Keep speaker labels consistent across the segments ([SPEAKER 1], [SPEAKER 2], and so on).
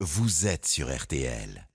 [SPEAKER 1] vous êtes sur RTL.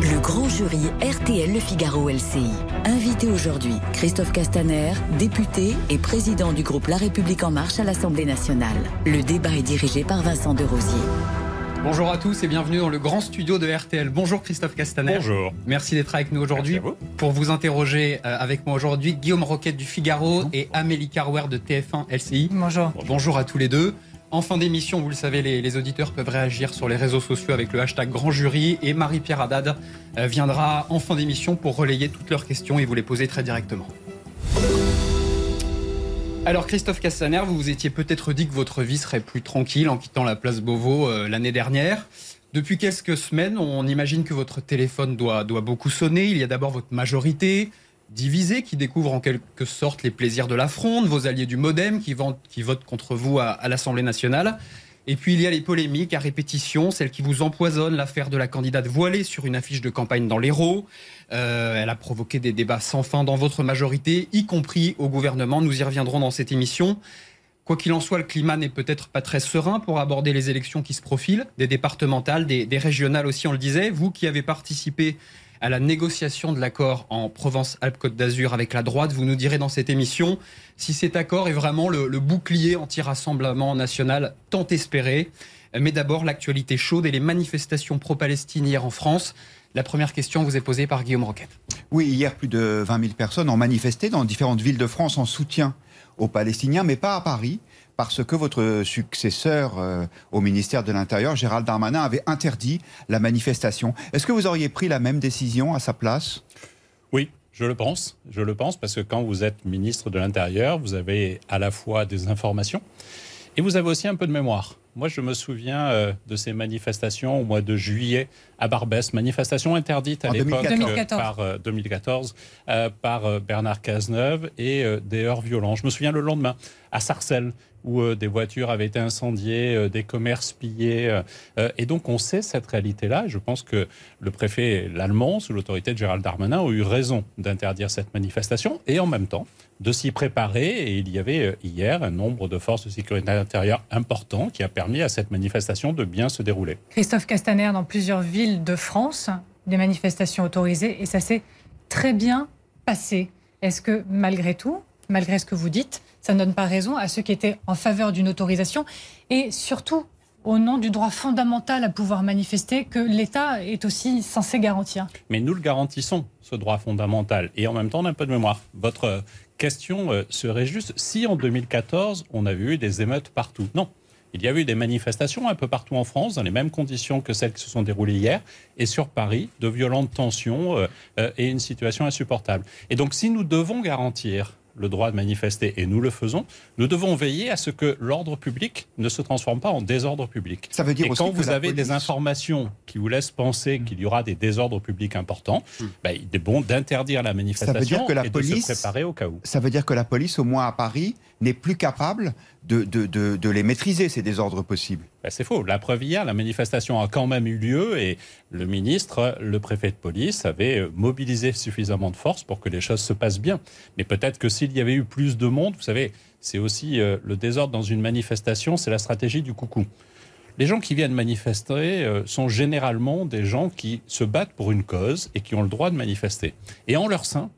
[SPEAKER 2] Le grand jury RTL Le Figaro LCI. Invité aujourd'hui, Christophe Castaner, député et président du groupe La République En Marche à l'Assemblée nationale. Le débat est dirigé par Vincent de Rosier.
[SPEAKER 3] Bonjour à tous et bienvenue dans le grand studio de RTL. Bonjour Christophe Castaner.
[SPEAKER 4] Bonjour.
[SPEAKER 3] Merci d'être avec nous aujourd'hui.
[SPEAKER 4] Vous.
[SPEAKER 3] Pour vous interroger euh, avec moi aujourd'hui, Guillaume Roquette du Figaro et Amélie Carwer de TF1 LCI.
[SPEAKER 5] Bonjour.
[SPEAKER 3] Bonjour à tous les deux. En fin d'émission, vous le savez, les, les auditeurs peuvent réagir sur les réseaux sociaux avec le hashtag Grand Jury et Marie-Pierre Haddad euh, viendra en fin d'émission pour relayer toutes leurs questions et vous les poser très directement. Alors Christophe Castaner, vous vous étiez peut-être dit que votre vie serait plus tranquille en quittant la place Beauvau euh, l'année dernière. Depuis quelques semaines, on imagine que votre téléphone doit, doit beaucoup sonner. Il y a d'abord votre majorité divisée qui découvre en quelque sorte les plaisirs de la fronde, vos alliés du Modem qui, votent contre vous à l'Assemblée nationale. Et puis il y a les polémiques à répétition, celles qui vous empoisonnent, l'affaire de la candidate voilée sur une affiche de campagne dans l'Hérault. Euh, elle a provoqué des débats sans fin dans votre majorité, y compris au gouvernement. Nous y reviendrons dans cette émission. Quoi qu'il en soit, le climat n'est peut-être pas très serein pour aborder les élections qui se profilent, des départementales, des régionales aussi, on le disait. Vous qui avez participé à la négociation de l'accord en Provence-Alpes-Côte d'Azur avec la droite, vous nous direz dans cette émission si cet accord est vraiment le, bouclier anti-rassemblement national tant espéré. Mais d'abord, l'actualité chaude et les manifestations pro-Palestine hier en France. La première question vous est posée par Guillaume Roquette.
[SPEAKER 6] Oui, hier, plus de 20 000 personnes ont manifesté dans différentes villes de France en soutien aux Palestiniens, mais pas à Paris, parce que votre successeur euh, au ministère de l'Intérieur, Gérald Darmanin, avait interdit la manifestation. Est-ce que vous auriez pris la même décision à sa place?
[SPEAKER 4] Oui, je le pense. Je le pense parce que quand vous êtes ministre de l'Intérieur, vous avez à la fois des informations et vous avez aussi un peu de mémoire. Moi, je me souviens euh, de ces manifestations au mois de juillet à Barbès, manifestations interdites à l'époque
[SPEAKER 6] 2014.
[SPEAKER 4] euh, par euh, 2014 euh, par Bernard Cazeneuve et des heurts violents. Je me souviens le lendemain à Sarcelles où des voitures avaient été incendiées, des commerces pillés. et donc, on sait cette réalité-là. Je pense que le préfet l'allemand, sous l'autorité de Gérald Darmanin, a eu raison d'interdire cette manifestation et en même temps de s'y préparer. Et il y avait euh, hier un nombre de forces de sécurité intérieure important qui a permis à cette manifestation de bien se dérouler.
[SPEAKER 5] Christophe Castaner, dans plusieurs villes de France, des manifestations autorisées et ça s'est très bien passé. Est-ce que malgré tout, malgré ce que vous dites, ça ne donne pas raison à ceux qui étaient en faveur d'une autorisation et surtout au nom du droit fondamental à pouvoir manifester que l'État est aussi censé garantir?
[SPEAKER 4] Mais nous le garantissons, ce droit fondamental. Et en même temps, on a un peu de mémoire. Votre question euh, serait juste si en 2014, on avait eu des émeutes partout. Non. Il y a eu des manifestations un peu partout en France, dans les mêmes conditions que celles qui se sont déroulées hier, et sur Paris, de violentes tensions euh, euh, et une situation insupportable. Et donc, si nous devons garantir le droit de manifester, et nous le faisons, nous devons veiller à ce que l'ordre public ne se transforme pas en désordre public.
[SPEAKER 6] Ça veut dire
[SPEAKER 4] Et
[SPEAKER 6] aussi
[SPEAKER 4] quand
[SPEAKER 6] que
[SPEAKER 4] vous avez des informations qui vous laissent penser qu'il y aura des désordres publics importants, ben, il est bon d'interdire la manifestation
[SPEAKER 6] dire que la
[SPEAKER 4] et
[SPEAKER 6] police-
[SPEAKER 4] de se préparer au cas où.
[SPEAKER 6] Ça veut dire que la police, au moins à Paris, n'est plus capable de, les maîtriser, ces désordres possibles.
[SPEAKER 4] Ben, c'est faux. La preuve hier, la manifestation a quand même eu lieu et le ministre, le préfet de police avait euh, mobilisé suffisamment de force pour que les choses se passent bien. Mais peut-être que s'il y avait eu plus de monde, vous savez, c'est aussi euh, le désordre dans une manifestation, c'est la stratégie du coucou. Les gens qui viennent manifester euh, sont généralement des gens qui se battent pour une cause et qui ont le droit de manifester. Et en leur sein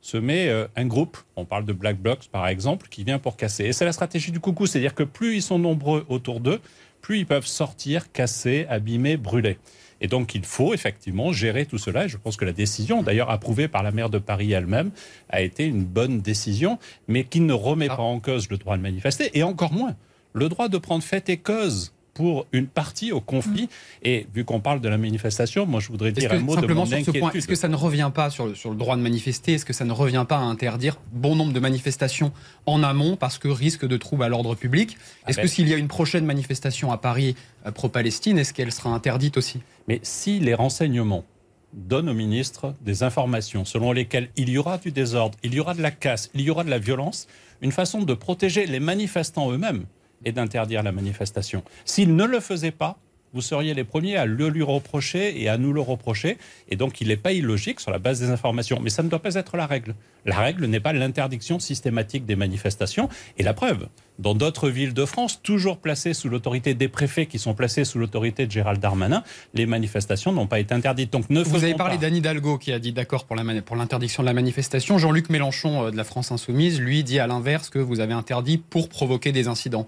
[SPEAKER 4] se met euh, un groupe, on parle de Black Blocs par exemple, qui vient pour casser. Et c'est la stratégie du coucou, c'est-à-dire que plus ils sont nombreux autour d'eux, plus ils peuvent sortir, casser, abîmer, brûler. Et donc il faut effectivement gérer tout cela. Et je pense que la décision, d'ailleurs approuvée par la maire de Paris elle-même, a été une bonne décision, mais qui ne remet
[SPEAKER 3] Ah.
[SPEAKER 4] pas en cause le droit de manifester, et encore moins le droit de prendre fait et cause pour une partie au conflit. Et vu qu'on parle de la manifestation, moi je voudrais
[SPEAKER 3] Est-ce
[SPEAKER 4] dire
[SPEAKER 3] que,
[SPEAKER 4] un mot de mon
[SPEAKER 3] sur ce point, est-ce que ça ne revient pas sur le, sur le droit de manifester? Est-ce que ça ne revient pas à interdire bon nombre de manifestations en amont parce que risque de troubles à l'ordre public? Est-ce
[SPEAKER 4] Ah
[SPEAKER 3] que
[SPEAKER 4] ben-
[SPEAKER 3] s'il y a une prochaine manifestation à Paris euh, pro-Palestine, est-ce qu'elle sera interdite aussi?
[SPEAKER 4] Mais si les renseignements donnent au ministre des informations selon lesquelles il y aura du désordre, il y aura de la casse, il y aura de la violence, une façon de protéger les manifestants eux-mêmes est d'interdire la manifestation. S'il ne le faisait pas, vous seriez les premiers à le lui reprocher et à nous le reprocher. Et donc, il n'est pas illogique sur la base des informations. Mais ça ne doit pas être la règle. La règle n'est pas l'interdiction systématique des manifestations. Et la preuve, dans d'autres villes de France, toujours placées sous l'autorité des préfets qui sont placés sous l'autorité de Gérald Darmanin, les manifestations n'ont pas été interdites. Donc ne
[SPEAKER 3] Vous avez parlé d'Anne Hidalgo qui a dit d'accord pour l'interdiction de la manifestation. Jean-Luc Mélenchon euh, de la France Insoumise, lui, dit à l'inverse que vous avez interdit pour provoquer des incidents.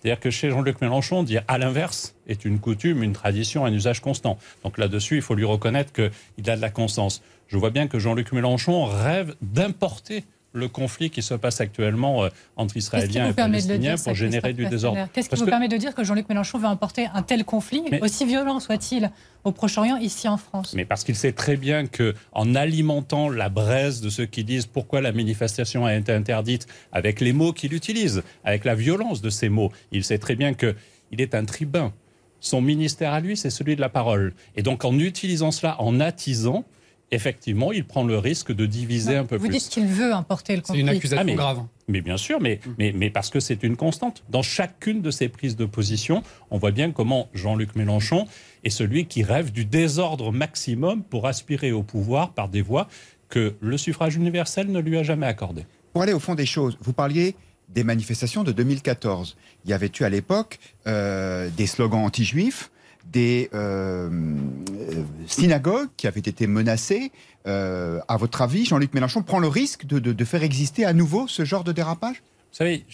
[SPEAKER 4] C'est-à-dire que chez Jean-Luc Mélenchon, dire à l'inverse est une coutume, une tradition, un usage constant. Donc là-dessus, il faut lui reconnaître qu'il a de la constance. Je vois bien que Jean-Luc Mélenchon rêve d'importer le conflit qui se passe actuellement euh, entre Israéliens et Palestiniens pour générer du désordre.
[SPEAKER 5] Qu'est-ce qui vous permet de dire que Jean-Luc Mélenchon veut importer un tel conflit, aussi violent soit-il, au Proche-Orient, ici en France
[SPEAKER 4] Mais parce qu'il sait très bien que, en alimentant la braise de ceux qui disent pourquoi la manifestation a été interdite, avec les mots qu'il utilise, avec la violence de ces mots, il sait très bien qu'il est un tribun. Son ministère à lui, c'est celui de la parole. Et donc, en utilisant cela, en attisant, effectivement, il prend le risque de diviser un peu
[SPEAKER 5] plus.
[SPEAKER 4] Vous
[SPEAKER 5] dites qu'il veut importer le conflit.
[SPEAKER 3] C'est une accusation ah, grave.
[SPEAKER 4] Mais bien sûr, mais, mm. mais, mais parce que c'est une constante. Dans chacune de ses prises de position, on voit bien comment Jean-Luc Mélenchon est celui qui rêve du désordre maximum pour aspirer au pouvoir par des voies que le suffrage universel ne lui a jamais accordées.
[SPEAKER 6] Pour aller au fond des choses, vous parliez des manifestations de 2014. Il y avait eu à l'époque euh, des slogans anti-juifs, des euh, euh, synagogues qui avaient été menacées. Euh, à votre avis, Jean-Luc Mélenchon prend le risque de, faire exister à nouveau ce genre de dérapage?
[SPEAKER 4] Vous savez,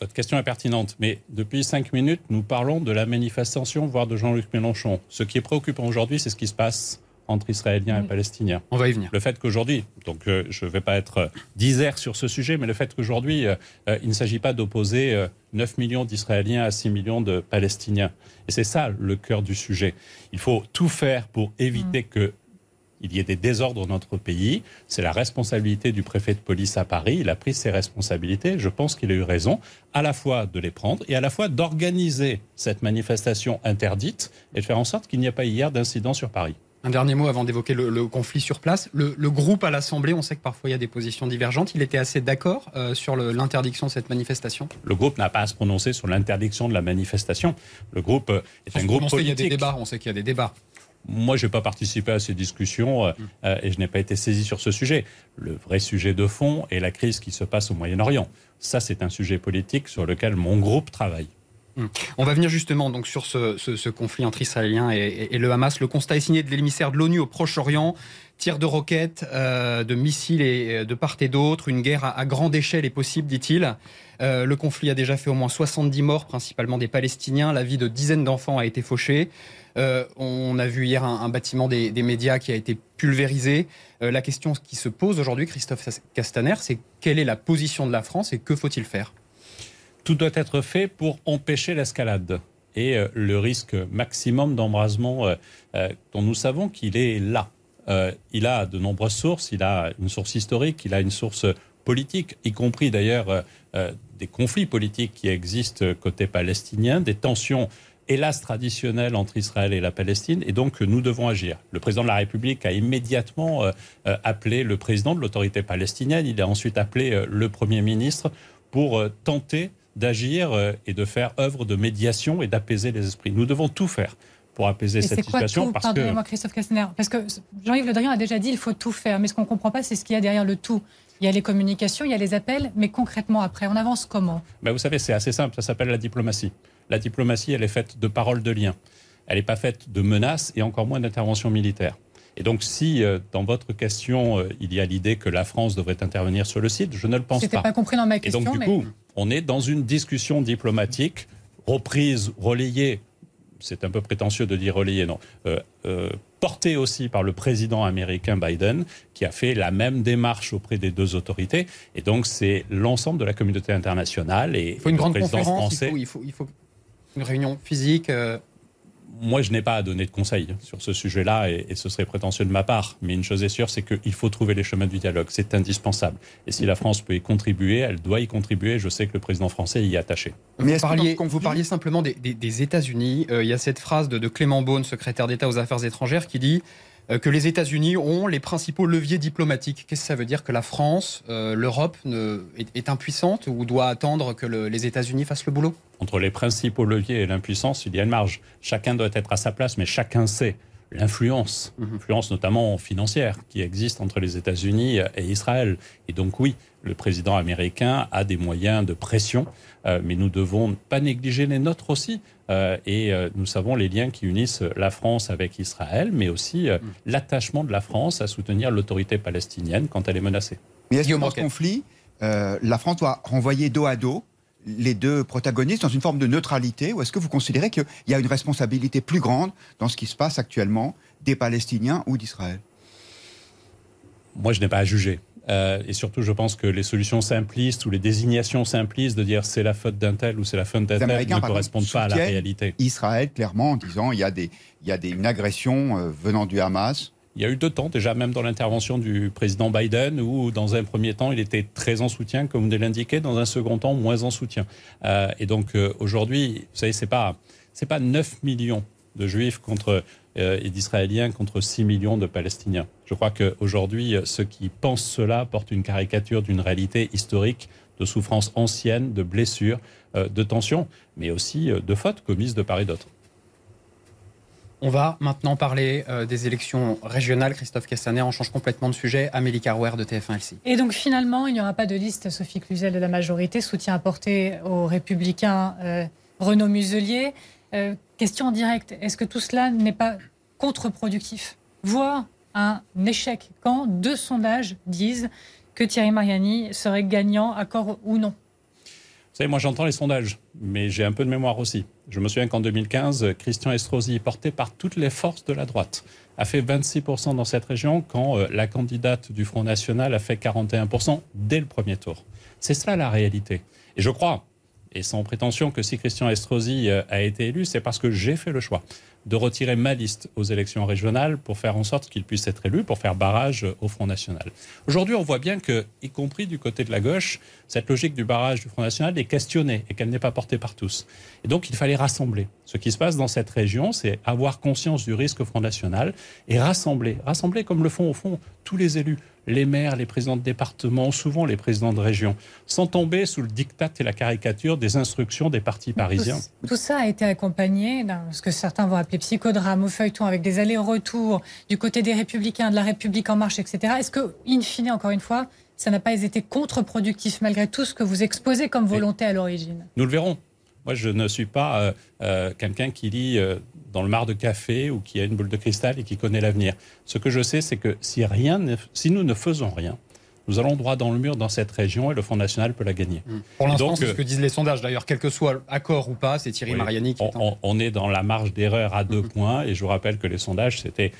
[SPEAKER 4] votre question est pertinente, mais depuis cinq minutes, nous parlons de la manifestation, voire de Jean-Luc Mélenchon. Ce qui est préoccupant aujourd'hui, c'est ce qui se passe entre Israéliens et Palestiniens.
[SPEAKER 3] On va y venir.
[SPEAKER 4] Le fait qu'aujourd'hui, donc euh, je ne vais pas être disert sur ce sujet, mais le fait qu'aujourd'hui, euh, euh, il ne s'agit pas d'opposer 9 millions d'Israéliens à 6 millions de Palestiniens. Et c'est ça le cœur du sujet. Il faut tout faire pour éviter mm. que il y ait des désordres dans notre pays. C'est la responsabilité du préfet de police à Paris. Il a pris ses responsabilités. Je pense qu'il a eu raison à la fois de les prendre et à la fois d'organiser cette manifestation interdite et de faire en sorte qu'il n'y ait pas hier d'incident sur Paris.
[SPEAKER 3] Un dernier mot avant d'évoquer le, conflit sur place. Le, groupe à l'Assemblée, on sait que parfois il y a des positions divergentes. Il était assez d'accord euh, sur l'interdiction de cette manifestation?
[SPEAKER 4] Le groupe n'a pas à se prononcer sur l'interdiction de la manifestation. Le groupe euh, est un groupe politique. Il y a
[SPEAKER 3] des débats, on sait qu'il y a des débats.
[SPEAKER 4] Moi, je n'ai pas participé à ces discussions euh, mm. et je n'ai pas été saisi sur ce sujet. Le vrai sujet de fond est la crise qui se passe au Moyen-Orient. Ça, c'est un sujet politique sur lequel mon groupe travaille.
[SPEAKER 3] On va venir justement donc sur ce, conflit entre Israéliens et, le Hamas. Le constat est signé de l'émissaire de l'ONU au Proche-Orient. Tirs de roquettes, euh, de missiles et, de part et d'autre. Une guerre à, grande échelle est possible, dit-il. Euh, le conflit a déjà fait au moins 70 morts, principalement des Palestiniens. La vie de dizaines d'enfants a été fauchée. Euh, on a vu hier un, bâtiment des, médias qui a été pulvérisé. la question qui se pose aujourd'hui, Christophe Castaner, c'est quelle est la position de la France et que faut-il faire?
[SPEAKER 4] Tout doit être fait pour empêcher l'escalade et euh, le risque maximum d'embrasement euh, euh, dont nous savons qu'il est là. il a de nombreuses sources, il a une source historique, il a une source politique, y compris d'ailleurs des conflits politiques qui existent côté palestinien, des tensions hélas traditionnelles entre Israël et la Palestine, et donc nous devons agir. Le président de la République a immédiatement appelé le président de l'autorité palestinienne, il a ensuite appelé le Premier ministre pour tenter d'agir euh, et de faire œuvre de médiation et d'apaiser les esprits. Nous devons tout faire pour apaiser cette situation.
[SPEAKER 5] parce que... moi Christophe Castaner. Parce que Jean-Yves Le Drian a déjà dit il faut tout faire. Mais ce qu'on ne comprend pas, c'est ce qu'il y a derrière le tout. Il y a les communications, il y a les appels, mais concrètement, après, on avance comment?
[SPEAKER 4] Ben Vous savez, c'est assez simple. Ça s'appelle la diplomatie. La diplomatie, elle est faite de paroles de liens. Elle n'est pas faite de menaces et encore moins d'interventions militaires. Et donc, si euh, dans votre question, euh, il y a l'idée que la France devrait intervenir sur le site, je ne le pense pas.
[SPEAKER 5] C'était pas compris dans ma question.
[SPEAKER 4] Et donc, du coup, on est dans une discussion diplomatique reprise, relayée, c'est un peu prétentieux de dire relayée, non, euh, euh, portée aussi par le président américain Biden, qui a fait la même démarche auprès des deux autorités. Et donc, c'est l'ensemble de la communauté internationale et
[SPEAKER 3] il faut une grande conférence, français. Il faut, il, faut, une réunion physique. Euh,
[SPEAKER 4] moi, je n'ai pas à donner de conseils sur ce sujet-là et, ce serait prétentieux de ma part. Mais une chose est sûre, c'est qu'il faut trouver les chemins du dialogue. C'est indispensable. Et si la France peut y contribuer, elle doit y contribuer. Je sais que le président français y est attaché.
[SPEAKER 3] Mais vous parliez, quand vous parliez simplement des, États-Unis, euh, il y a cette phrase de, Clément Beaune, secrétaire d'État aux Affaires étrangères, qui dit que les États-Unis ont les principaux leviers diplomatiques. Qu'est-ce que ça veut dire que la France, euh, l'Europe est, impuissante ou doit attendre que les États-Unis fassent le boulot?
[SPEAKER 4] Entre les principaux leviers et l'impuissance, il y a une marge. Chacun doit être à sa place, mais chacun sait l'influence, mhm. influence notamment financière, qui existe entre les États-Unis et Israël. Et donc oui, le président américain a des moyens de pression, euh, mais nous devons pas négliger les nôtres aussi. Euh, et euh, nous savons les liens qui unissent la France avec Israël, mais aussi mhm. l'attachement de la France à soutenir l'autorité palestinienne quand elle est menacée.
[SPEAKER 6] Mais est-ce que dans ce conflit, la France doit renvoyer dos à dos les deux protagonistes dans une forme de neutralité ou est-ce que vous considérez qu'il y a une responsabilité plus grande dans ce qui se passe actuellement des Palestiniens ou d'Israël?
[SPEAKER 4] Moi, je n'ai pas à juger. Euh, et surtout, je pense que les solutions simplistes ou les désignations simplistes de dire c'est la faute d'un tel ou c'est la faute d'un tel ne correspondent pas à la réalité.
[SPEAKER 6] Israël, clairement, en disant il y a, des, il y a des, une agression euh, venant du Hamas
[SPEAKER 4] il y a eu deux temps, déjà même dans l'intervention du président Biden, où dans un premier temps, il était très en soutien, comme vous l'indiquez, dans un second temps, moins en soutien. Euh, et donc euh, aujourd'hui, vous savez, c'est pas c'est pas 9 millions de juifs contre euh, et d'israéliens contre 6 millions de palestiniens. Je crois qu'aujourd'hui, ceux qui pensent cela portent une caricature d'une réalité historique de souffrances anciennes, de blessures, de tensions, mais aussi de fautes commises de part et d'autre.
[SPEAKER 3] On va maintenant parler euh, des élections régionales. Christophe Castaner, on change complètement de sujet. Amélie Carouer de TF1 LCI.
[SPEAKER 5] Et donc finalement, il n'y aura pas de liste Sophie Cluzel de la majorité, soutien apporté aux républicains euh, Renaud Muselier. Euh, question en direct, est-ce que tout cela n'est pas contre-productif? Voire un échec quand deux sondages disent que Thierry Mariani serait gagnant, accord ou non?
[SPEAKER 4] Vous savez, moi j'entends les sondages, mais j'ai un peu de mémoire aussi. Je me souviens qu'en 2015, Christian Estrosi, porté par toutes les forces de la droite, a fait 26% dans cette région quand euh, la candidate du Front National a fait 41% dès le premier tour. C'est ça la réalité. Et je crois, et sans prétention, que si Christian Estrosi euh, a été élu, c'est parce que j'ai fait le choix de retirer ma liste aux élections régionales pour faire en sorte qu'il puisse être élu, pour faire barrage au Front National. Aujourd'hui, on voit bien que, y compris du côté de la gauche, cette logique du barrage du Front National est questionnée et qu'elle n'est pas portée par tous. Et donc, il fallait rassembler. Ce qui se passe dans cette région, c'est avoir conscience du risque Front National et rassembler. Rassembler comme le font au fond tous les élus les maires, les présidents de département, souvent les présidents de région, sans tomber sous le diktat et la caricature des instructions des partis parisiens.
[SPEAKER 5] Tout, ça a été accompagné d'un ce que certains vont appeler psychodrame ou feuilleton, avec des allers-retours du côté des Républicains, de la République en marche, etc. Est-ce que, in fine, encore une fois, ça n'a pas été contre-productif malgré tout ce que vous exposez comme volonté à l'origine?
[SPEAKER 4] Nous le verrons. Moi, je ne suis pas euh, euh, quelqu'un qui lit euh, dans le mar de café ou qui a une boule de cristal et qui connaît l'avenir. Ce que je sais, c'est que si, rien si nous ne faisons rien, nous allons droit dans le mur dans cette région et le Front National peut la gagner.
[SPEAKER 3] Mmh. Pour l'instant, c'est ce que disent les sondages. D'ailleurs, quel que soit accord ou pas, c'est Thierry Mariani qui
[SPEAKER 4] on, est on, est dans la marge d'erreur à deux mmh. points. Et je vous rappelle que les sondages, c'était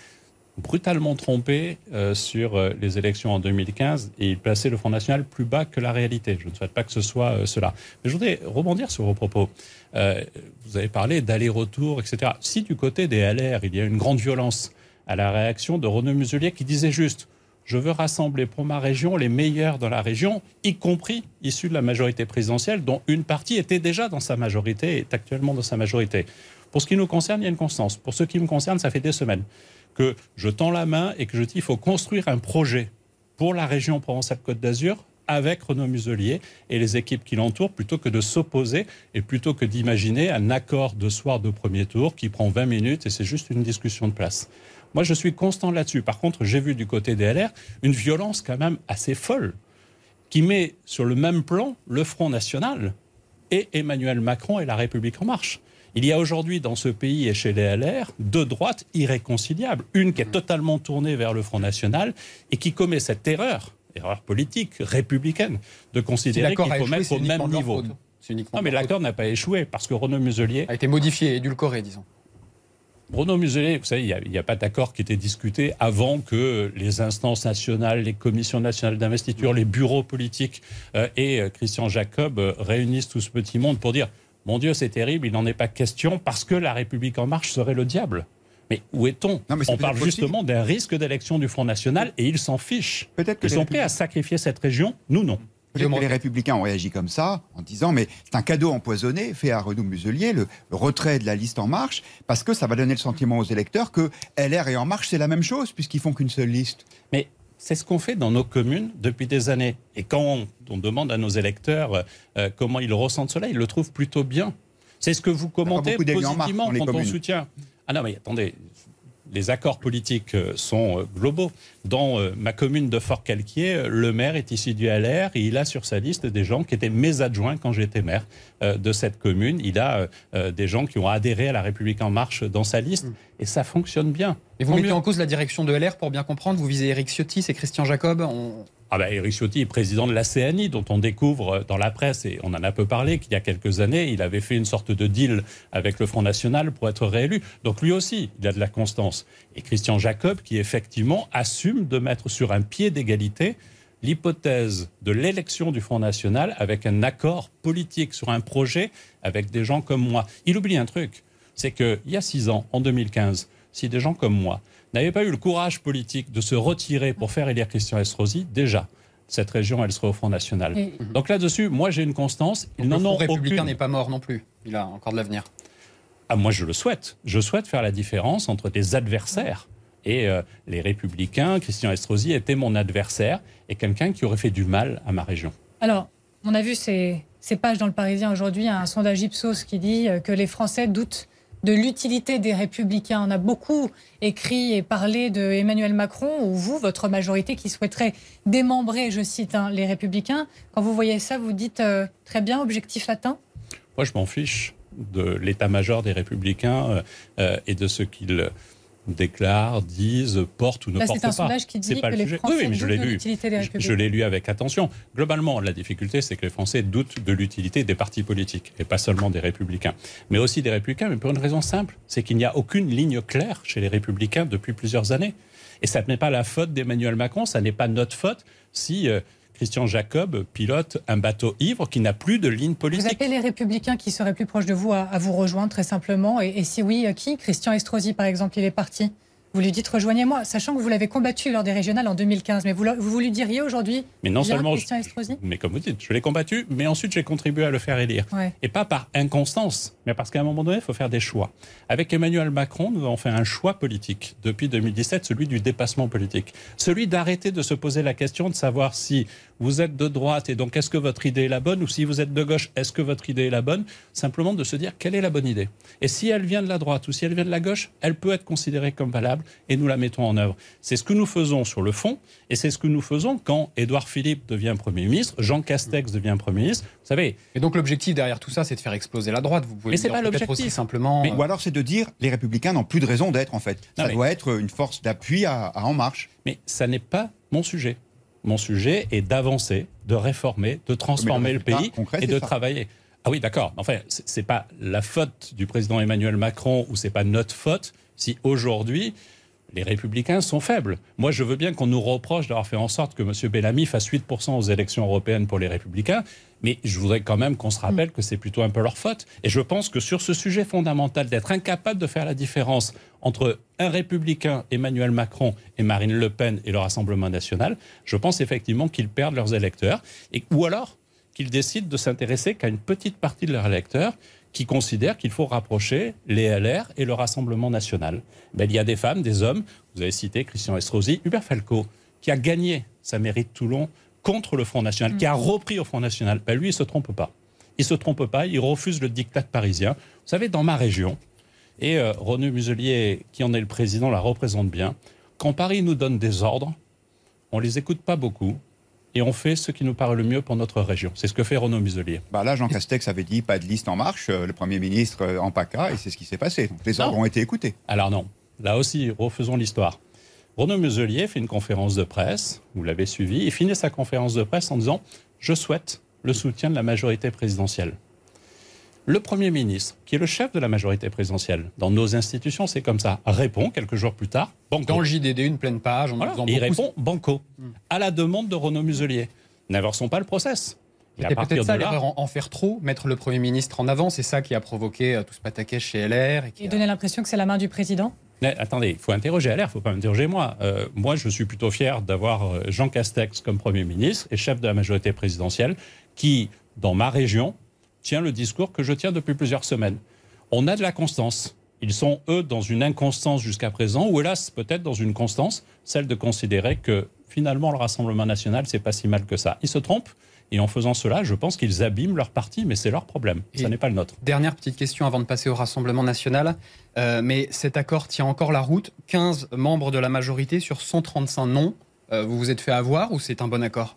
[SPEAKER 4] brutalement trompé euh, sur euh, les élections en 2015 et il plaçait le Front National plus bas que la réalité. Je ne souhaite pas que ce soit euh, cela. Mais je voudrais rebondir sur vos propos. vous avez parlé d'aller-retour, etc. Si du côté des LR, il y a une grande violence à la réaction de Renaud Muselier qui disait juste je veux rassembler pour ma région les meilleurs dans la région, y compris issus de la majorité présidentielle, dont une partie était déjà dans sa majorité et est actuellement dans sa majorité. Pour ce qui nous concerne, il y a une constance. Pour ce qui me concerne, ça fait des semaines que je tends la main et que je dis qu'il faut construire un projet pour la région Provence-Alpes-Côte d'Azur avec Renaud Muselier et les équipes qui l'entourent, plutôt que de s'opposer et plutôt que d'imaginer un accord de soir de premier tour qui prend 20 minutes et c'est juste une discussion de place. Moi, je suis constant là-dessus. Par contre, j'ai vu du côté des LR une violence quand même assez folle qui met sur le même plan le Front National et Emmanuel Macron et la République en marche. Il y a aujourd'hui dans ce pays et chez les LR deux droites irréconciliables. Une qui est totalement tournée vers le Front National et qui commet cette erreur, erreur politique, républicaine, de considérer qu'il faut mettre au même niveau. Non, mais l'accord n'a pas échoué parce que Renaud Muselier.
[SPEAKER 3] A été modifié, édulcoré, disons.
[SPEAKER 4] Renaud Muselier, vous savez, il n'y a, pas d'accord qui était discuté avant que les instances nationales, les commissions nationales d'investiture, les bureaux politiques euh, et euh, Christian Jacob euh, réunissent tout ce petit monde pour dire mon Dieu, c'est terrible, il n'en est pas question parce que la République en marche serait le diable. Mais où est-on? On parle justement d'un risque d'élection du Front National et ils s'en fichent. Ils sont prêts à sacrifier cette région, nous non.
[SPEAKER 6] Que les Républicains ont réagi comme ça, en disant mais c'est un cadeau empoisonné fait à Renaud Muselier, le, retrait de la liste En Marche, parce que ça va donner le sentiment aux électeurs que LR et En Marche c'est la même chose puisqu'ils font qu'une seule liste.
[SPEAKER 4] Mais c'est ce qu'on fait dans nos communes depuis des années. Et quand on, demande à nos électeurs euh, comment ils ressentent cela, ils le trouvent plutôt bien. C'est ce que vous commentez positivement quand on soutient. Ah non, mais attendez, les accords politiques euh, sont euh, globaux. Dans euh, ma commune de Fort-Calquier, le maire est issu du LR et il a sur sa liste des gens qui étaient mes adjoints quand j'étais maire de cette commune. Il a des gens qui ont adhéré à la République en marche dans sa liste mm. et ça fonctionne bien.
[SPEAKER 3] Et vous mettez en cause la direction de LR pour bien comprendre Vous visez Éric Ciotti, c'est Christian Jacob
[SPEAKER 4] ah ben, Éric Ciotti est président de la CNI, dont on découvre dans la presse, et on en a peu parlé, qu'il y a quelques années, il avait fait une sorte de deal avec le Front National pour être réélu. Donc lui aussi, il a de la constance. Et Christian Jacob, qui effectivement assume de mettre sur un pied d'égalité l'hypothèse de l'élection du Front National avec un accord politique sur un projet avec des gens comme moi. Il oublie un truc, c'est qu'il y a six ans, en 2015, si des gens comme moi n'avait pas eu le courage politique de se retirer pour faire élire Christian Estrosi, déjà, cette région, elle serait au Front National. Donc là-dessus, moi, j'ai une constance.
[SPEAKER 3] Ils n'en ont républicain n'est pas mort non plus. Il a encore de l'avenir.
[SPEAKER 4] Ah, moi, je le souhaite. Je souhaite faire la différence entre des adversaires. Et euh, les républicains, Christian Estrosi était mon adversaire et quelqu'un qui aurait fait du mal à ma région.
[SPEAKER 5] Alors, on a vu ces, ces pages dans le Parisien aujourd'hui, un sondage Ipsos qui dit euh, que les Français doutent de l'utilité des républicains. On a beaucoup écrit et parlé de Emmanuel Macron, ou vous, votre majorité, qui souhaiterait démembrer, je cite, hein, les républicains. Quand vous voyez ça, vous dites euh, très bien, objectif atteint?
[SPEAKER 4] Moi, je m'en fiche de l'état-major des républicains euh, euh, et de ce qu'ils déclarent, disent, portent ou ne portent
[SPEAKER 5] pas.
[SPEAKER 4] C'est
[SPEAKER 5] un sondage qui dit que les Français oui, mais je l'ai lu.
[SPEAKER 4] Je, l'ai lu avec attention. Globalement, la difficulté, c'est que les Français doutent de l'utilité des partis politiques, et pas seulement des républicains, mais aussi des républicains, mais pour une raison simple, c'est qu'il n'y a aucune ligne claire chez les républicains depuis plusieurs années. Et ça n'est pas la faute d'Emmanuel Macron, ça n'est pas notre faute si euh, Christian Jacob pilote un bateau ivre qui n'a plus de ligne politique.
[SPEAKER 5] Vous appelez les républicains qui seraient plus proches de vous à, vous rejoindre très simplement. Et, et si oui, qui? Christian Estrosi par exemple, il est parti vous lui dites rejoignez-moi, sachant que vous l'avez combattu lors des régionales en 2015. Mais vous, vous, lui diriez aujourd'hui
[SPEAKER 4] Mais non seulement. Christian Estrosi mais comme vous dites, je l'ai combattu, mais ensuite j'ai contribué à le faire élire. Et pas par inconstance, mais parce qu'à un moment donné, il faut faire des choix. Avec Emmanuel Macron, nous avons fait un choix politique depuis 2017, celui du dépassement politique. Celui d'arrêter de se poser la question de savoir si vous êtes de droite et donc est-ce que votre idée est la bonne ou si vous êtes de gauche, est-ce que votre idée est la bonne Simplement de se dire quelle est la bonne idée. Et si elle vient de la droite ou si elle vient de la gauche, elle peut être considérée comme valable et nous la mettons en œuvre. C'est ce que nous faisons sur le fond et c'est ce que nous faisons quand Édouard Philippe devient Premier ministre, Jean Castex devient Premier ministre. Vous savez.
[SPEAKER 3] Et donc l'objectif derrière tout ça, c'est de faire exploser la droite. Vous pouvez
[SPEAKER 4] Mais c'est pas l'objectif.
[SPEAKER 3] simplement.
[SPEAKER 6] Ou alors c'est de dire les Républicains n'ont plus de raison d'être en fait. Ça doit être une force d'appui à En Marche.
[SPEAKER 4] Mais ça n'est pas mon sujet. Mon sujet est d'avancer, de réformer, de transformer le pays et de travailler. Ah oui, d'accord. Enfin, c'est pas la faute du président Emmanuel Macron ou c'est pas notre faute si aujourd'hui les républicains sont faibles. Moi, je veux bien qu'on nous reproche d'avoir fait en sorte que M. Bellamy fasse 8% aux élections européennes pour les républicains, mais je voudrais quand même qu'on se rappelle que c'est plutôt un peu leur faute. Et je pense que sur ce sujet fondamental d'être incapable de faire la différence entre un républicain, Emmanuel Macron, et Marine Le Pen et le Rassemblement national, je pense effectivement qu'ils perdent leurs électeurs. Ou alors qu'ils décident de s'intéresser qu'à une petite partie de leurs électeurs qui considèrent qu'il faut rapprocher les LR et le Rassemblement national. Ben, il y a des femmes, des hommes, vous avez cité Christian Estrosi, Hubert Falco, qui a gagné sa mairie de Toulon contre le Front National, qui a mm. repris au Front National. Ben, lui, il ne se trompe pas. Il ne se trompe pas, il refuse le diktat parisien. Vous savez, dans ma région, et euh, René Muselier, qui en est le président, la représente bien, quand Paris nous donne des ordres, on ne les écoute pas beaucoup et on fait ce qui nous paraît le mieux pour notre région. C'est ce que fait Renaud Muselier.
[SPEAKER 6] Bah là, Jean Castex avait dit pas de liste en marche, euh, le Premier ministre euh, en PACA, et c'est ce qui s'est passé. les ordres ont été écoutés.
[SPEAKER 4] Alors non, là aussi, refaisons l'histoire. Renaud Muselier fait une conférence de presse, vous l'avez suivi, il finit sa conférence de presse en disant « Je souhaite le soutien de la majorité présidentielle ». Le Premier ministre, qui est le chef de la majorité présidentielle, dans nos institutions, c'est comme ça, répond quelques jours plus tard,
[SPEAKER 3] banco. Dans le JDD, une pleine page,
[SPEAKER 4] en Il répond banco, hmm. à la demande de Renaud Muselier. N'inversons pas le process.
[SPEAKER 3] Et peut-être ça l'erreur, en, faire trop, mettre le Premier ministre en avant, c'est ça qui a provoqué euh, tout ce pataquès chez LR.
[SPEAKER 5] Et, qui donner l'impression que c'est la main du président?
[SPEAKER 4] Attendez, il faut interroger LR, il ne faut pas m'interroger moi. Euh, moi, je suis plutôt fier d'avoir euh, Jean Castex comme Premier ministre et chef de la majorité présidentielle qui, dans ma région, tient le discours que je tiens depuis plusieurs semaines. On a de la constance. Ils sont, eux, dans une inconstance jusqu'à présent, ou hélas, peut-être dans une constance, celle de considérer que finalement, le Rassemblement national, c'est pas si mal que ça. Ils se trompent. Et en faisant cela, je pense qu'ils abîment leur parti, mais c'est leur problème. Ce n'est pas le nôtre.
[SPEAKER 3] Dernière petite question avant de passer au Rassemblement national. Euh, mais cet accord tient encore la route. 15 membres de la majorité sur 135 non. Euh, vous vous êtes fait avoir ou c'est un bon accord?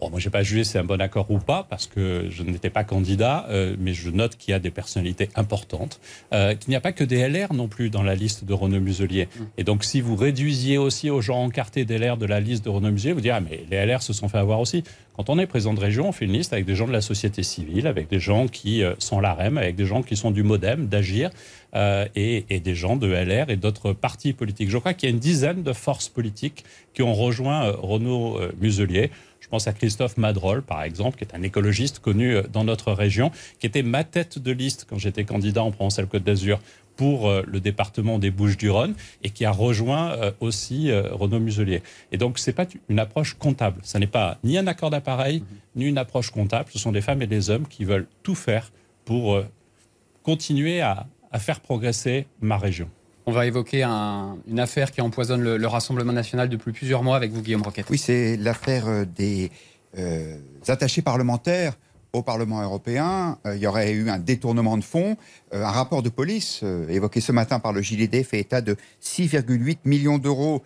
[SPEAKER 4] Bon, moi, je n'ai pas jugé si c'est un bon accord ou pas, parce que je n'étais pas candidat, euh, mais je note qu'il y a des personnalités importantes, euh, qu'il n'y a pas que des LR non plus dans la liste de Renaud Muselier. Mm. Et donc, si vous réduisiez aussi aux gens encartés des LR de la liste de Renaud Muselier, vous direz, ah, mais les LR se sont fait avoir aussi. Quand on est président de région, on fait une liste avec des gens de la société civile, avec des gens qui euh, sont l'AREM, avec des gens qui sont du MoDem, d'Agir, euh, et, et, des gens de LR et d'autres partis politiques. Je crois qu'il y a une dizaine de forces politiques qui ont rejoint euh, Renaud Muselier. Je pense à Christophe Madrol, par exemple, qui est un écologiste connu euh, dans notre région, qui était ma tête de liste quand j'étais candidat en Provence-Alpes-Côte d'Azur pour euh, le département des Bouches-du-Rhône et qui a rejoint euh, aussi Renaud Muselier. Et donc, ce n'est pas une approche comptable. Ce n'est pas ni un accord d'appareil, ni une approche comptable. Ce sont des femmes et des hommes qui veulent tout faire pour continuer à faire progresser ma région.
[SPEAKER 3] On va évoquer une affaire qui empoisonne le, Rassemblement national depuis plusieurs mois avec vous, Guillaume Roquette.
[SPEAKER 6] Oui, c'est l'affaire euh, des euh, attachés parlementaires au Parlement européen. Euh, il y aurait eu un détournement de fonds. un rapport de police évoqué ce matin par le JDD fait état de 6,8 millions d'euros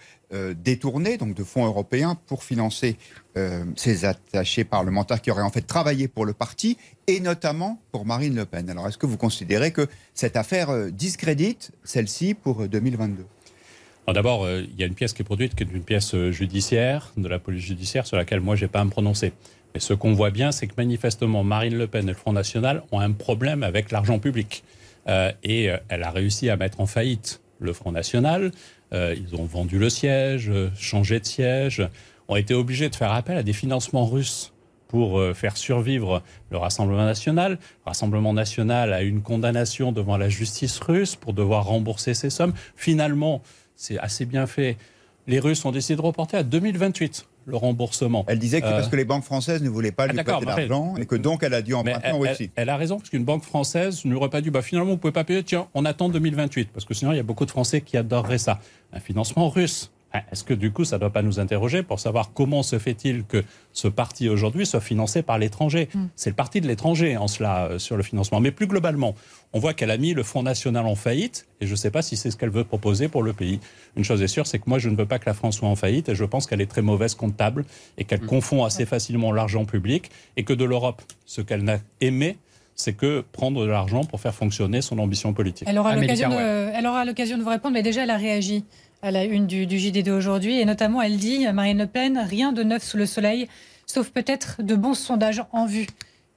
[SPEAKER 6] détournés, donc de fonds européens, pour financer euh, ces attachés parlementaires qui auraient en fait travaillé pour le parti et notamment pour Marine Le Pen. Alors est-ce que vous considérez que cette affaire euh, discrédite celle-ci pour 2022
[SPEAKER 4] euh, D'abord, il y a une pièce qui est produite, qui est une pièce judiciaire, de la police judiciaire, sur laquelle moi, je n'ai pas à me prononcer. Mais ce qu'on voit bien, c'est que manifestement, Marine Le Pen et le Front National ont un problème avec l'argent public. et elle a réussi à mettre en faillite le Front National. ils ont vendu le siège, changé de siège ont été obligés de faire appel à des financements russes pour euh, faire survivre le Rassemblement national. Le Rassemblement national a une condamnation devant la justice russe pour devoir rembourser ces sommes. Finalement, c'est assez bien fait. Les Russes ont décidé de reporter à 2028 le remboursement.
[SPEAKER 6] Elle disait que parce euh, que les banques françaises ne voulaient pas lui ah, prêter l'argent et que donc elle a dû emprunter en Russie.
[SPEAKER 4] Elle, a raison, parce qu'une banque française n'aurait pas dit bah, finalement, vous ne pouvez pas payer, tiens, on attend 2028. Parce que sinon, il y a beaucoup de Français qui adoreraient ça. Un financement russe est-ce que du coup, ça ne doit pas nous interroger pour savoir comment se fait-il que ce parti aujourd'hui soit financé par l'étranger mm. C'est le parti de l'étranger en cela euh, sur le financement. Mais plus globalement, on voit qu'elle a mis le Front National en faillite et je ne sais pas si c'est ce qu'elle veut proposer pour le pays. Une chose est sûre, c'est que moi, je ne veux pas que la France soit en faillite et je pense qu'elle est très mauvaise comptable et qu'elle mm. confond assez facilement l'argent public et que de l'Europe, ce qu'elle n'a aimé, c'est que prendre de l'argent pour faire fonctionner son ambition politique.
[SPEAKER 5] Elle aura l'occasion de, de vous répondre, mais déjà, elle a réagi à la une du, JDD aujourd'hui. Et notamment, elle dit, Marine Le Pen, rien de neuf sous le soleil, sauf peut-être de bons sondages en vue.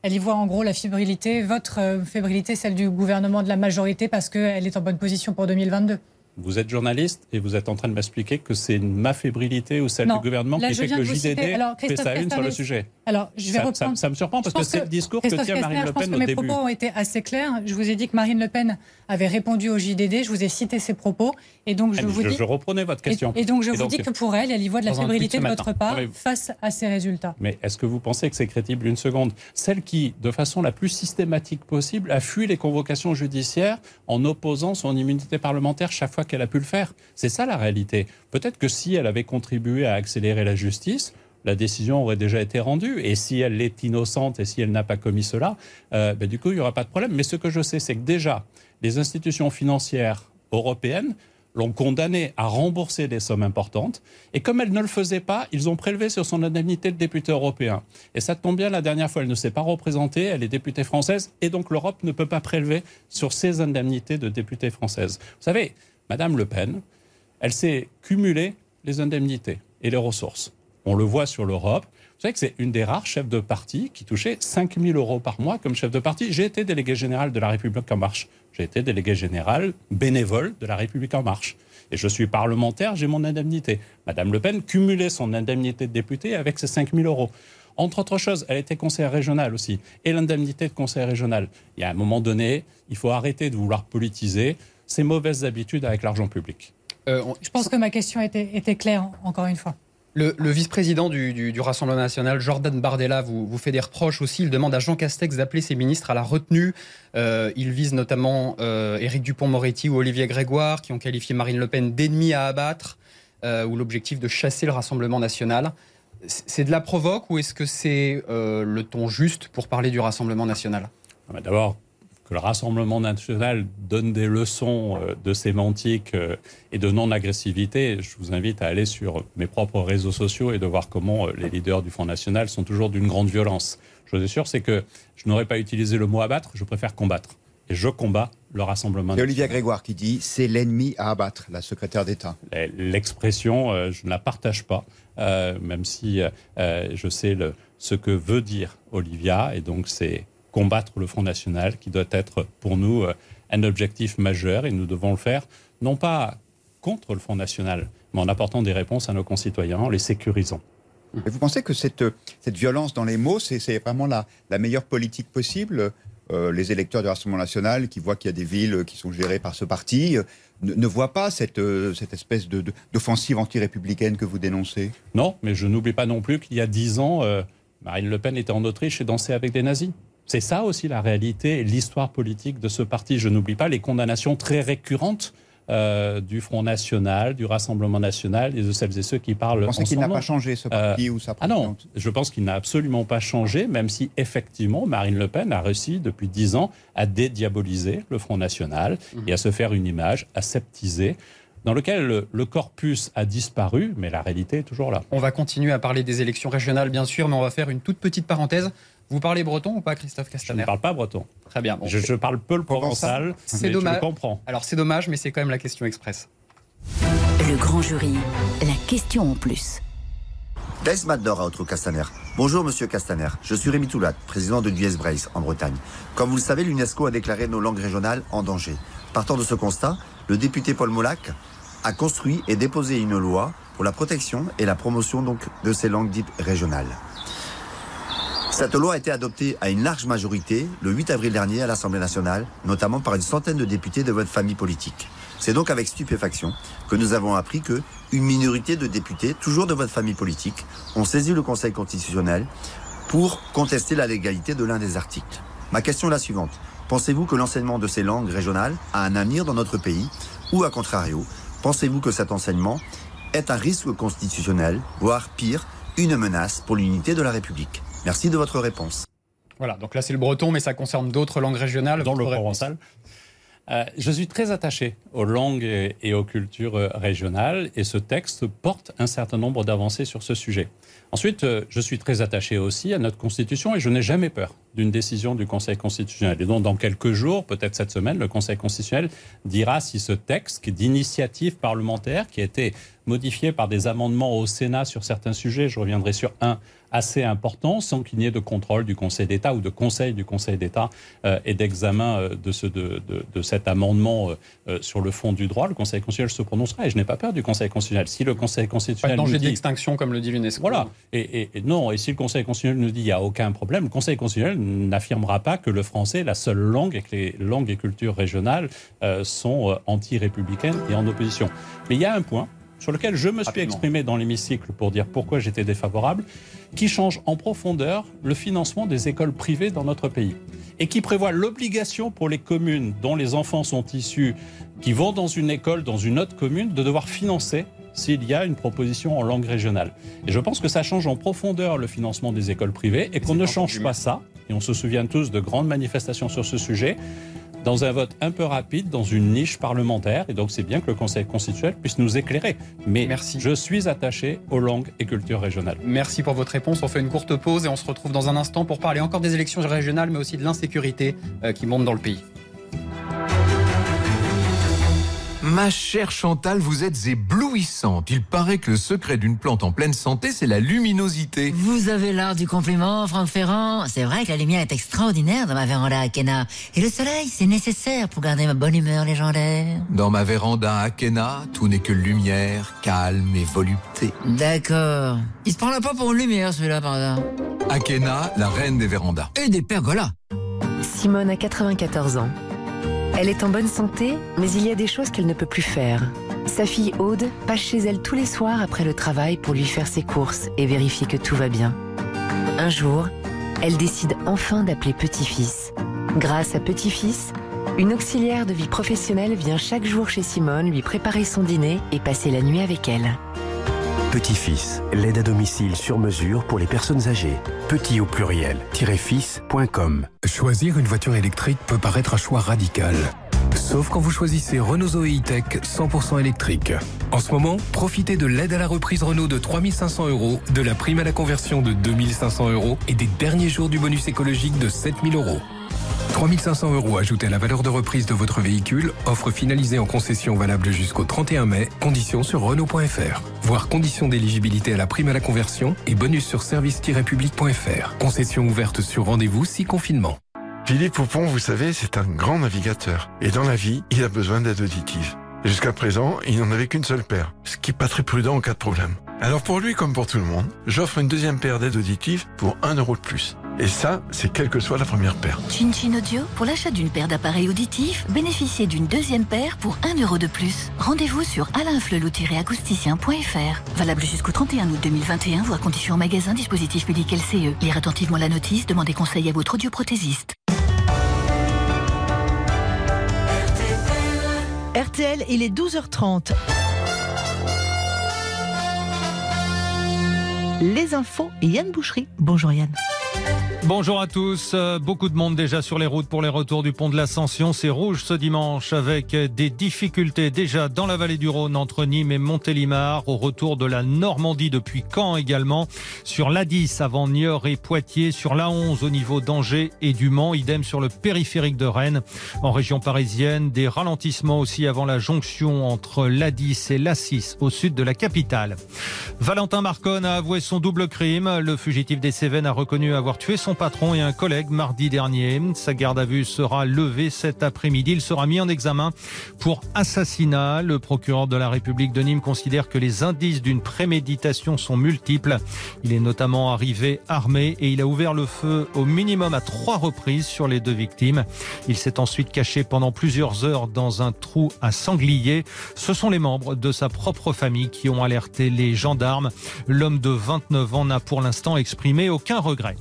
[SPEAKER 5] Elle y voit en gros la fébrilité, votre euh, fébrilité, celle du gouvernement de la majorité, parce qu'elle est en bonne position pour 2022.
[SPEAKER 4] Vous êtes journaliste et vous êtes en train de m'expliquer que c'est ma fébrilité ou celle du gouvernement qui fait que le JDD fait sa une sur le sujet.
[SPEAKER 5] Alors, je vais
[SPEAKER 4] ça,
[SPEAKER 5] reprendre.
[SPEAKER 4] Ça, me surprend parce que, c'est le discours que tient Marine Le Pen
[SPEAKER 5] je pense que mes propos ont été assez clairs. Je vous ai dit que Marine Le Pen avait répondu au JDD. Je vous ai cité ses propos. Et donc, je
[SPEAKER 4] ah,
[SPEAKER 5] vous dis.
[SPEAKER 4] Je reprenais votre question.
[SPEAKER 5] Et, donc, je vous dis que pour elle, elle y voit de la fébrilité de votre part face à ces résultats.
[SPEAKER 4] Mais est-ce que vous pensez que c'est crédible une seconde? Celle qui, de façon la plus systématique possible, a fui les convocations judiciaires en opposant son immunité parlementaire chaque fois qu'elle a pu le faire. C'est ça la réalité. Peut-être que si elle avait contribué à accélérer la justice, la décision aurait déjà été rendue. Et si elle est innocente et si elle n'a pas commis cela, euh, ben, du coup, il n'y aura pas de problème. Mais ce que je sais, c'est que déjà, les institutions financières européennes l'ont condamnée à rembourser des sommes importantes. Et comme elle ne le faisait pas, ils ont prélevé sur son indemnité de député européen. Et ça tombe bien, la dernière fois, elle ne s'est pas représentée, elle est députée française, et donc l'Europe ne peut pas prélever sur ses indemnités de députée française. Vous savez, Madame Le Pen, elle s'est cumulée les indemnités et les ressources. On le voit sur l'Europe. Vous savez que c'est une des rares chefs de parti qui touchait 5 000 euros par mois comme chef de parti. J'ai été délégué général de la République en marche. J'ai été délégué général bénévole de la République en marche. Et je suis parlementaire, j'ai mon indemnité. Madame Le Pen cumulait son indemnité de député avec ses 5 000 euros. Entre autres choses, elle était conseillère régionale aussi. Et l'indemnité de conseiller régional. Il y a un moment donné, il faut arrêter de vouloir politiser ses mauvaises habitudes avec l'argent public.
[SPEAKER 5] Euh, Je pense que ma question était, était claire, encore une fois.
[SPEAKER 3] Le, vice-président du, Rassemblement national, Jordan Bardella, vous, vous, fait des reproches aussi. Il demande à Jean Castex d'appeler ses ministres à la retenue. Euh, il vise notamment euh, Éric Dupont-Moretti ou Olivier Grégoire, qui ont qualifié Marine Le Pen d'ennemi à abattre, euh, ou l'objectif de chasser le Rassemblement national. C'est de la provoque ou est-ce que c'est le ton juste pour parler du Rassemblement national?
[SPEAKER 4] Ah bah D'abord, que le Rassemblement national donne des leçons euh, de sémantique euh, et de non-agressivité, je vous invite à aller sur mes propres réseaux sociaux et de voir comment euh, les leaders du Front National sont toujours d'une grande violence. Je vous assure, c'est que je n'aurais pas utilisé le mot abattre, je préfère combattre. Et je combats le Rassemblement.
[SPEAKER 6] Et Olivier Grégoire qui dit c'est l'ennemi à abattre, la secrétaire d'État.
[SPEAKER 4] L'expression, je ne la partage pas, même si je sais le, ce que veut dire Olivia, et donc c'est combattre le Front National, qui doit être pour nous euh, un objectif majeur, et nous devons le faire non pas contre le Front National, mais en apportant des réponses à nos concitoyens, en les sécurisant.
[SPEAKER 6] Et vous pensez que cette, cette violence dans les mots, c'est vraiment la, la, meilleure politique possible? Euh, Les électeurs du Rassemblement national qui voient qu'il y a des villes qui sont gérées par ce parti euh, ne, voient pas cette, cette espèce d'offensive de, anti-républicaine que vous dénoncez?
[SPEAKER 4] Non, mais je n'oublie pas non plus qu'il y a dix ans, Marine Le Pen était en Autriche et dansait avec des nazis. C'est ça aussi la réalité et l'histoire politique de ce parti. Je n'oublie pas les condamnations très récurrentes euh, du Front National, du Rassemblement National et de celles et ceux qui parlent. Vous
[SPEAKER 6] pensez qu'il n'a pas changé ce parti ou sa
[SPEAKER 4] Ah non, je pense qu'il n'a absolument pas changé, même si effectivement Marine Le Pen a réussi depuis dix ans à dédiaboliser le Front National mhm. et à se faire une image aseptisée dans lequel le, corpus a disparu, mais la réalité est toujours là.
[SPEAKER 3] On va continuer à parler des élections régionales, bien sûr, mais on va faire une toute petite parenthèse. Vous parlez breton ou pas, Christophe Castaner
[SPEAKER 4] Je ne parle pas breton.
[SPEAKER 3] Très bien.
[SPEAKER 4] je, parle peu le provençal, c'est dommage. je comprends.
[SPEAKER 3] Alors c'est dommage, mais c'est quand même la question express.
[SPEAKER 2] Le grand jury, la question en plus.
[SPEAKER 7] Des Madnor à Outro Castaner. Bonjour Monsieur Castaner, je suis Rémi Toulat, président de l'US Brace en Bretagne. Comme vous le savez, l'UNESCO a déclaré nos langues régionales en danger. Partant de ce constat, le député Paul Molac a construit et déposé une loi pour la protection et la promotion donc de ces langues dites régionales. Cette loi a été adoptée à une large majorité le 8 avril dernier à l'Assemblée nationale, notamment par une centaine de députés de votre famille politique. C'est donc avec stupéfaction que nous avons appris que une minorité de députés, toujours de votre famille politique, ont saisi le Conseil constitutionnel pour contester la légalité de l'un des articles. Ma question est la suivante. Pensez-vous que l'enseignement de ces langues régionales a un avenir dans notre pays Ou à contrario, pensez-vous que cet enseignement est un risque constitutionnel, voire pire, une menace pour l'unité de la République? Merci de votre réponse.
[SPEAKER 3] Voilà, donc là c'est le breton, mais ça concerne d'autres langues régionales.
[SPEAKER 4] Dans le provençal euh, je suis très attaché aux langues et aux cultures régionales et ce texte porte un certain nombre d'avancées sur ce sujet. Ensuite, euh, je suis très attaché aussi à notre Constitution et je n'ai jamais peur d'une décision du Conseil constitutionnel. Et donc, dans quelques jours, peut-être cette semaine, le Conseil constitutionnel dira si ce texte d'initiative parlementaire qui a été modifié par des amendements au Sénat sur certains sujets, je reviendrai sur un assez important, sans qu'il n'y ait de contrôle du Conseil d'État ou de conseil du Conseil d'État euh, et d'examen euh, de, ce, de, de, cet amendement euh, sur le fond du droit. Le Conseil constitutionnel se prononcera et je n'ai pas peur du Conseil constitutionnel. Si le Conseil constitutionnel.
[SPEAKER 3] Pas de danger d'extinction, comme le dit l'UNESCO.
[SPEAKER 4] Voilà. Et, et, non, et si le Conseil constitutionnel nous dit qu'il n'y a aucun problème, le Conseil constitutionnel n'affirmera pas que le français est la seule langue et que les langues et cultures régionales sont anti-républicaines et en opposition. Mais il y a un point sur lequel je me suis exprimé dans l'hémicycle pour dire pourquoi j'étais défavorable, qui change en profondeur le financement des écoles privées dans notre pays et qui prévoit l'obligation pour les communes dont les enfants sont issus, qui vont dans une école dans une autre commune, de devoir financer s'il y a une proposition en langue régionale. Et je pense que ça change en profondeur le financement des écoles privées et qu'on ne change pas ça, et on se souvient tous de grandes manifestations sur ce sujet, dans un vote un peu rapide, dans une niche parlementaire. Et donc, c'est bien que le Conseil constitutionnel puisse nous éclairer. Mais Merci. je suis attaché aux langues et cultures régionales.
[SPEAKER 3] Merci pour votre réponse. On fait une courte pause et on se retrouve dans un instant pour parler encore des élections régionales, mais aussi de l'insécurité euh, qui monte dans le pays.
[SPEAKER 8] Ma chère Chantal, vous êtes éblouissante. Il paraît que le secret d'une plante en pleine santé, c'est la luminosité.
[SPEAKER 9] Vous avez l'art du compliment, Franck Ferrand. C'est vrai que la lumière est extraordinaire dans ma véranda Akena. Et le soleil, c'est nécessaire pour garder ma bonne humeur légendaire.
[SPEAKER 8] Dans ma véranda Akena, tout n'est que lumière, calme et volupté.
[SPEAKER 9] D'accord. Il se prend la pas pour une lumière, celui-là, par hasard.
[SPEAKER 8] Akena, la reine des vérandas.
[SPEAKER 9] Et des pergolas.
[SPEAKER 10] Simone a 94 ans. Elle est en bonne santé, mais il y a des choses qu'elle ne peut plus faire. Sa fille Aude passe chez elle tous les soirs après le travail pour lui faire ses courses et vérifier que tout va bien. Un jour, elle décide enfin d'appeler Petit-Fils. Grâce à Petit-Fils, une auxiliaire de vie professionnelle vient chaque jour chez Simone lui préparer son dîner et passer la nuit avec elle.
[SPEAKER 11] Petit-Fils, l'aide à domicile sur mesure pour les personnes âgées. Petit au pluriel, fils.com.
[SPEAKER 12] Choisir une voiture électrique peut paraître un choix radical. Sauf quand vous choisissez Renault Zoe E-Tech 100% électrique. En ce moment, profitez de l'aide à la reprise Renault de 3500 euros, de la prime à la conversion de 2500 euros et des derniers jours du bonus écologique de 7000 euros. 3500 euros ajoutés à la valeur de reprise de votre véhicule, offre finalisée en concession valable jusqu'au 31 mai, conditions sur Renault.fr. Voir conditions d'éligibilité à la prime à la conversion et bonus sur service-public.fr. Concession ouverte sur rendez-vous si confinement.
[SPEAKER 13] Philippe Poupon, vous savez, c'est un grand navigateur. Et dans la vie, il a besoin d'aide auditive. Jusqu'à présent, il n'en avait qu'une seule paire, ce qui n'est pas très prudent en cas de problème. Alors pour lui comme pour tout le monde, j'offre une deuxième paire d'aides auditives pour 1 euro de plus. Et ça, c'est quelle que soit la première paire.
[SPEAKER 14] Chin Chin Audio, pour l'achat d'une paire d'appareils auditifs, bénéficiez d'une deuxième paire pour 1 euro de plus. Rendez-vous sur alainflelou-acousticien.fr. Valable jusqu'au 31 août 2021, voire conditions en magasin, dispositif public LCE. Lire attentivement la notice, demandez conseil à votre audioprothésiste.
[SPEAKER 15] RTL, il est 12h30. Les infos, Yann Boucherie. Bonjour Yann.
[SPEAKER 16] Bonjour à tous. Euh, beaucoup de monde déjà sur les routes pour les retours du pont de l'Ascension. C'est rouge ce dimanche avec des difficultés déjà dans la vallée du Rhône entre Nîmes et Montélimar. Au retour de la Normandie depuis Caen également. Sur l'A10 avant Niort et Poitiers. Sur l'A11 au niveau d'Angers et du Mans. Idem sur le périphérique de Rennes. En région parisienne, des ralentissements aussi avant la jonction entre l'A10 et l'A6 au sud de la capitale. Valentin Marconne a avoué son double crime. Le fugitif des Cévennes a reconnu avoir tué son patron et un collègue mardi dernier. Sa garde à vue sera levée cet après-midi. Il sera mis en examen pour assassinat. Le procureur de la République de Nîmes considère que les indices d'une préméditation sont multiples. Il est notamment arrivé armé et il a ouvert le feu au minimum à trois reprises sur les deux victimes. Il s'est ensuite caché pendant plusieurs heures dans un trou à sanglier. Ce sont les membres de sa propre famille qui ont alerté les gendarmes. L'homme de 29 ans n'a pour l'instant exprimé aucun regret.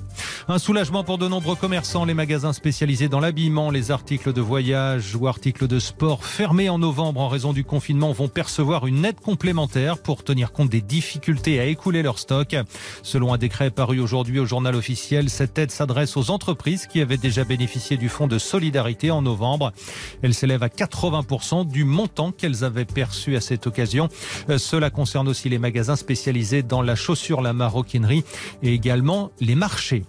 [SPEAKER 16] Un soulagement pour de nombreux commerçants. Les magasins spécialisés dans l'habillement, les articles de voyage ou articles de sport fermés en novembre en raison du confinement vont percevoir une aide complémentaire pour tenir compte des difficultés à écouler leur stock. Selon un décret paru aujourd'hui au journal officiel, cette aide s'adresse aux entreprises qui avaient déjà bénéficié du fonds de solidarité en novembre. Elle s'élève à 80% du montant qu'elles avaient perçu à cette occasion. Euh, Cela concerne aussi les magasins spécialisés dans la chaussure, la maroquinerie et également les marchés.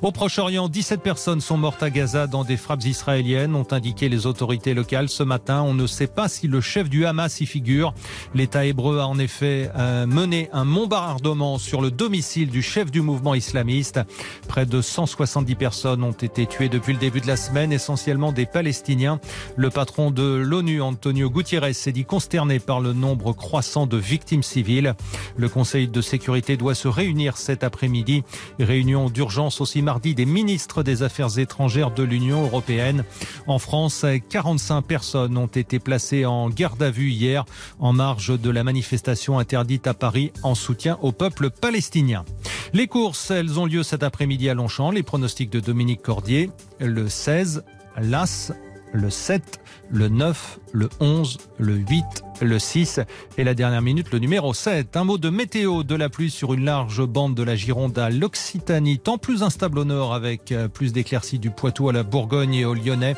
[SPEAKER 16] Au Proche-Orient, 17 personnes sont mortes à Gaza dans des frappes israéliennes, ont indiqué les autorités locales ce matin. On ne sait pas si le chef du Hamas y figure. L'État hébreu a en effet euh, mené un bombardement sur le domicile du chef du mouvement islamiste. Près de 170 personnes ont été tuées depuis le début de la semaine, essentiellement des Palestiniens. Le patron de l'ONU, Antonio Gutiérrez, s'est dit consterné par le nombre croissant de victimes civiles. Le Conseil de sécurité doit se réunir cet après-midi. Réunion d'urgence aussi mardi des ministres des Affaires étrangères de l'Union européenne. En France, 45 personnes ont été placées en garde à vue hier en marge de la manifestation interdite à Paris en soutien au peuple palestinien. Les courses, elles ont lieu cet après-midi à Longchamp. Les pronostics de Dominique Cordier, le 16, l'As, le 7, le 9, le 11, le 8, le 6 et la dernière minute, le numéro 7. Un mot de météo, de la pluie sur une large bande de la Gironde à l'Occitanie, tant plus instable au nord avec euh, plus d'éclaircies du Poitou à la Bourgogne et au Lyonnais.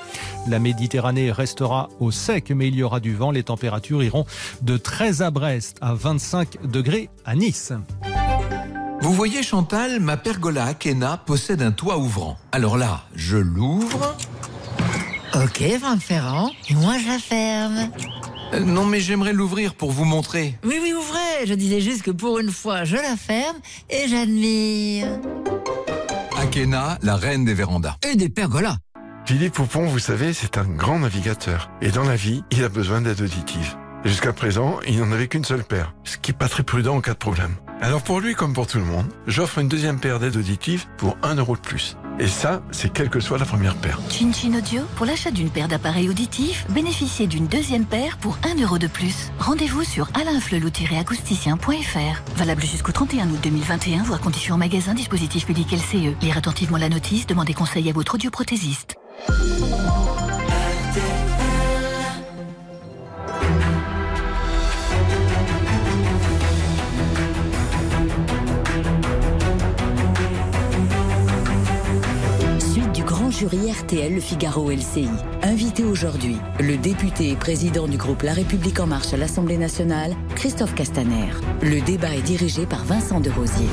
[SPEAKER 16] La Méditerranée restera au sec, mais il y aura du vent. Les températures iront de 13 à Brest à 25 degrés à Nice.
[SPEAKER 8] Vous voyez Chantal, ma pergola Akena possède un toit ouvrant. Alors là, je l'ouvre.
[SPEAKER 9] Ok, Franck Ferrand. Et moi, je la ferme.
[SPEAKER 8] Euh, non mais j'aimerais l'ouvrir pour vous montrer.
[SPEAKER 9] Oui, oui, ouvrez. Je disais juste que pour une fois, je la ferme et j'admire.
[SPEAKER 8] Akena, la reine des vérandas.
[SPEAKER 9] Et des pergolas.
[SPEAKER 13] Philippe Poupon, vous savez, c'est un grand navigateur. Et dans la vie, il a besoin d'aide auditive. Jusqu'à présent, il n'en avait qu'une seule paire, ce qui n'est pas très prudent en cas de problème. Alors pour lui comme pour tout le monde, j'offre une deuxième paire d'aides auditives pour 1 euro de plus. Et ça, c'est quelle que soit la première paire.
[SPEAKER 14] Chin Chin Audio, pour l'achat d'une paire d'appareils auditifs, bénéficiez d'une deuxième paire pour 1 euro de plus. Rendez-vous sur alainflelou-acousticien.fr. Valable jusqu'au 31 août 2021, voire conditions en magasin, dispositif public LCE. Lire attentivement la notice, demandez conseil à votre audioprothésiste.
[SPEAKER 2] Jury RTL Le Figaro LCI. Invité aujourd'hui, le député et président du groupe La République En Marche à l'Assemblée nationale, Christophe Castaner. Le débat est dirigé par Vincent de Rosier.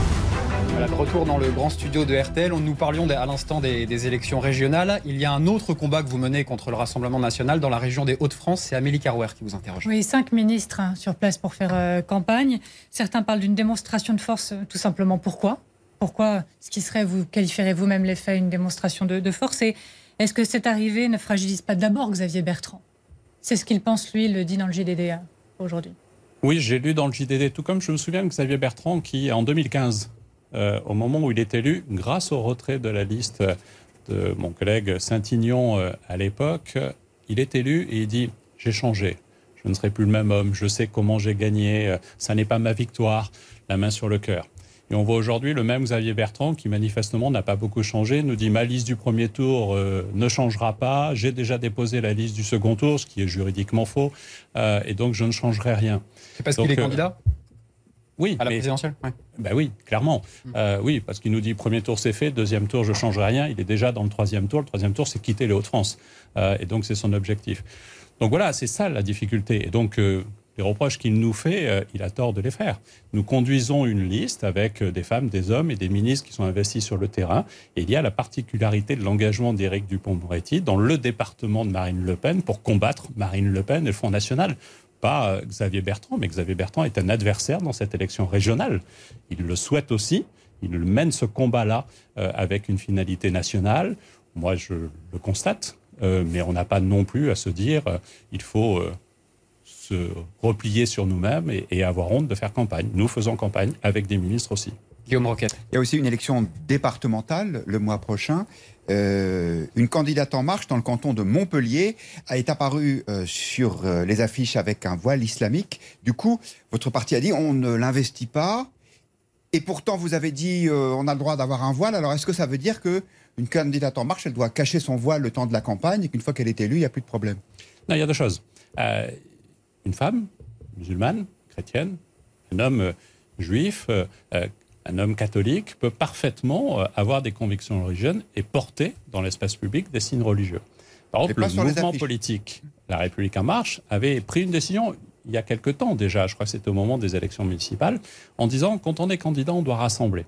[SPEAKER 3] Voilà, de retour dans le grand studio de RTL, nous parlions à l'instant des, des, élections régionales. Il y a un autre combat que vous menez contre le Rassemblement national dans la région des Hauts-de-France. C'est Amélie Carouer qui vous interroge.
[SPEAKER 5] Oui, cinq ministres hein, sur place pour faire euh, campagne. Certains parlent d'une démonstration de force, euh, tout simplement. Pourquoi? Pourquoi ce qui serait, vous qualifierez vous-même les faits, une démonstration de, force Et est-ce que cette arrivée ne fragilise pas d'abord Xavier Bertrand? C'est ce qu'il pense, lui, il le dit dans le JDD aujourd'hui.
[SPEAKER 4] Oui, j'ai lu dans le JDD, tout comme je me souviens de Xavier Bertrand qui, en 2015, euh, au moment où il est élu, grâce au retrait de la liste de mon collègue Saint-Ignon euh, à l'époque, il est élu et il dit J'ai changé, je ne serai plus le même homme, je sais comment j'ai gagné, euh, ça n'est pas ma victoire, la main sur le cœur. Et on voit aujourd'hui le même Xavier Bertrand qui manifestement n'a pas beaucoup changé, nous dit ma liste du premier tour euh, ne changera pas, j'ai déjà déposé la liste du second tour, ce qui est juridiquement faux, euh, et donc je ne changerai rien.
[SPEAKER 3] C'est parce qu'il est candidat?
[SPEAKER 4] Oui,
[SPEAKER 3] à la présidentielle.
[SPEAKER 4] Ouais. Ben oui, clairement. Mmh. Euh, oui, parce qu'il nous dit premier tour c'est fait, deuxième tour je changerai rien. Il est déjà dans le troisième tour. Le troisième tour c'est quitter les Hauts-de-France, euh, et donc c'est son objectif. Donc voilà, c'est ça la difficulté. Et donc euh, les reproches qu'il nous fait, il a tort de les faire. Nous conduisons une liste avec des femmes, des hommes et des ministres qui sont investis sur le terrain. Et il y a la particularité de l'engagement d'Éric Dupont-Moretti dans le département de Marine Le Pen pour combattre Marine Le Pen et le Front National pas Xavier Bertrand, mais Xavier Bertrand est un adversaire dans cette élection régionale. Il le souhaite aussi. Il mène ce combat-là euh, avec une finalité nationale. Moi, je le constate, euh, mais on n'a pas non plus à se dire euh, il faut se replier sur nous-mêmes et, et avoir honte de faire campagne. Nous faisons campagne avec des ministres aussi.
[SPEAKER 3] Guillaume Roquette.
[SPEAKER 6] Il y a aussi une élection départementale le mois prochain. Euh, une candidate en marche dans le canton de Montpellier a été apparue euh, sur euh, les affiches avec un voile islamique. Du coup, votre parti a dit on ne l'investit pas. Et pourtant, vous avez dit on a le droit d'avoir un voile. Alors, est-ce que ça veut dire que une candidate en marche, elle doit cacher son voile le temps de la campagne et qu'une fois qu'elle est élue, il n'y a plus de problème?
[SPEAKER 4] Non, il y a deux choses. Une femme musulmane, chrétienne, un homme juif un homme catholique peut parfaitement euh, avoir des convictions religieuses et porter dans l'espace public des signes religieux. Par exemple, le mouvement politique La République en marche avait pris une décision il y a quelque temps déjà, je crois que c'était au moment des élections municipales, en disant quand on est candidat, on doit rassembler.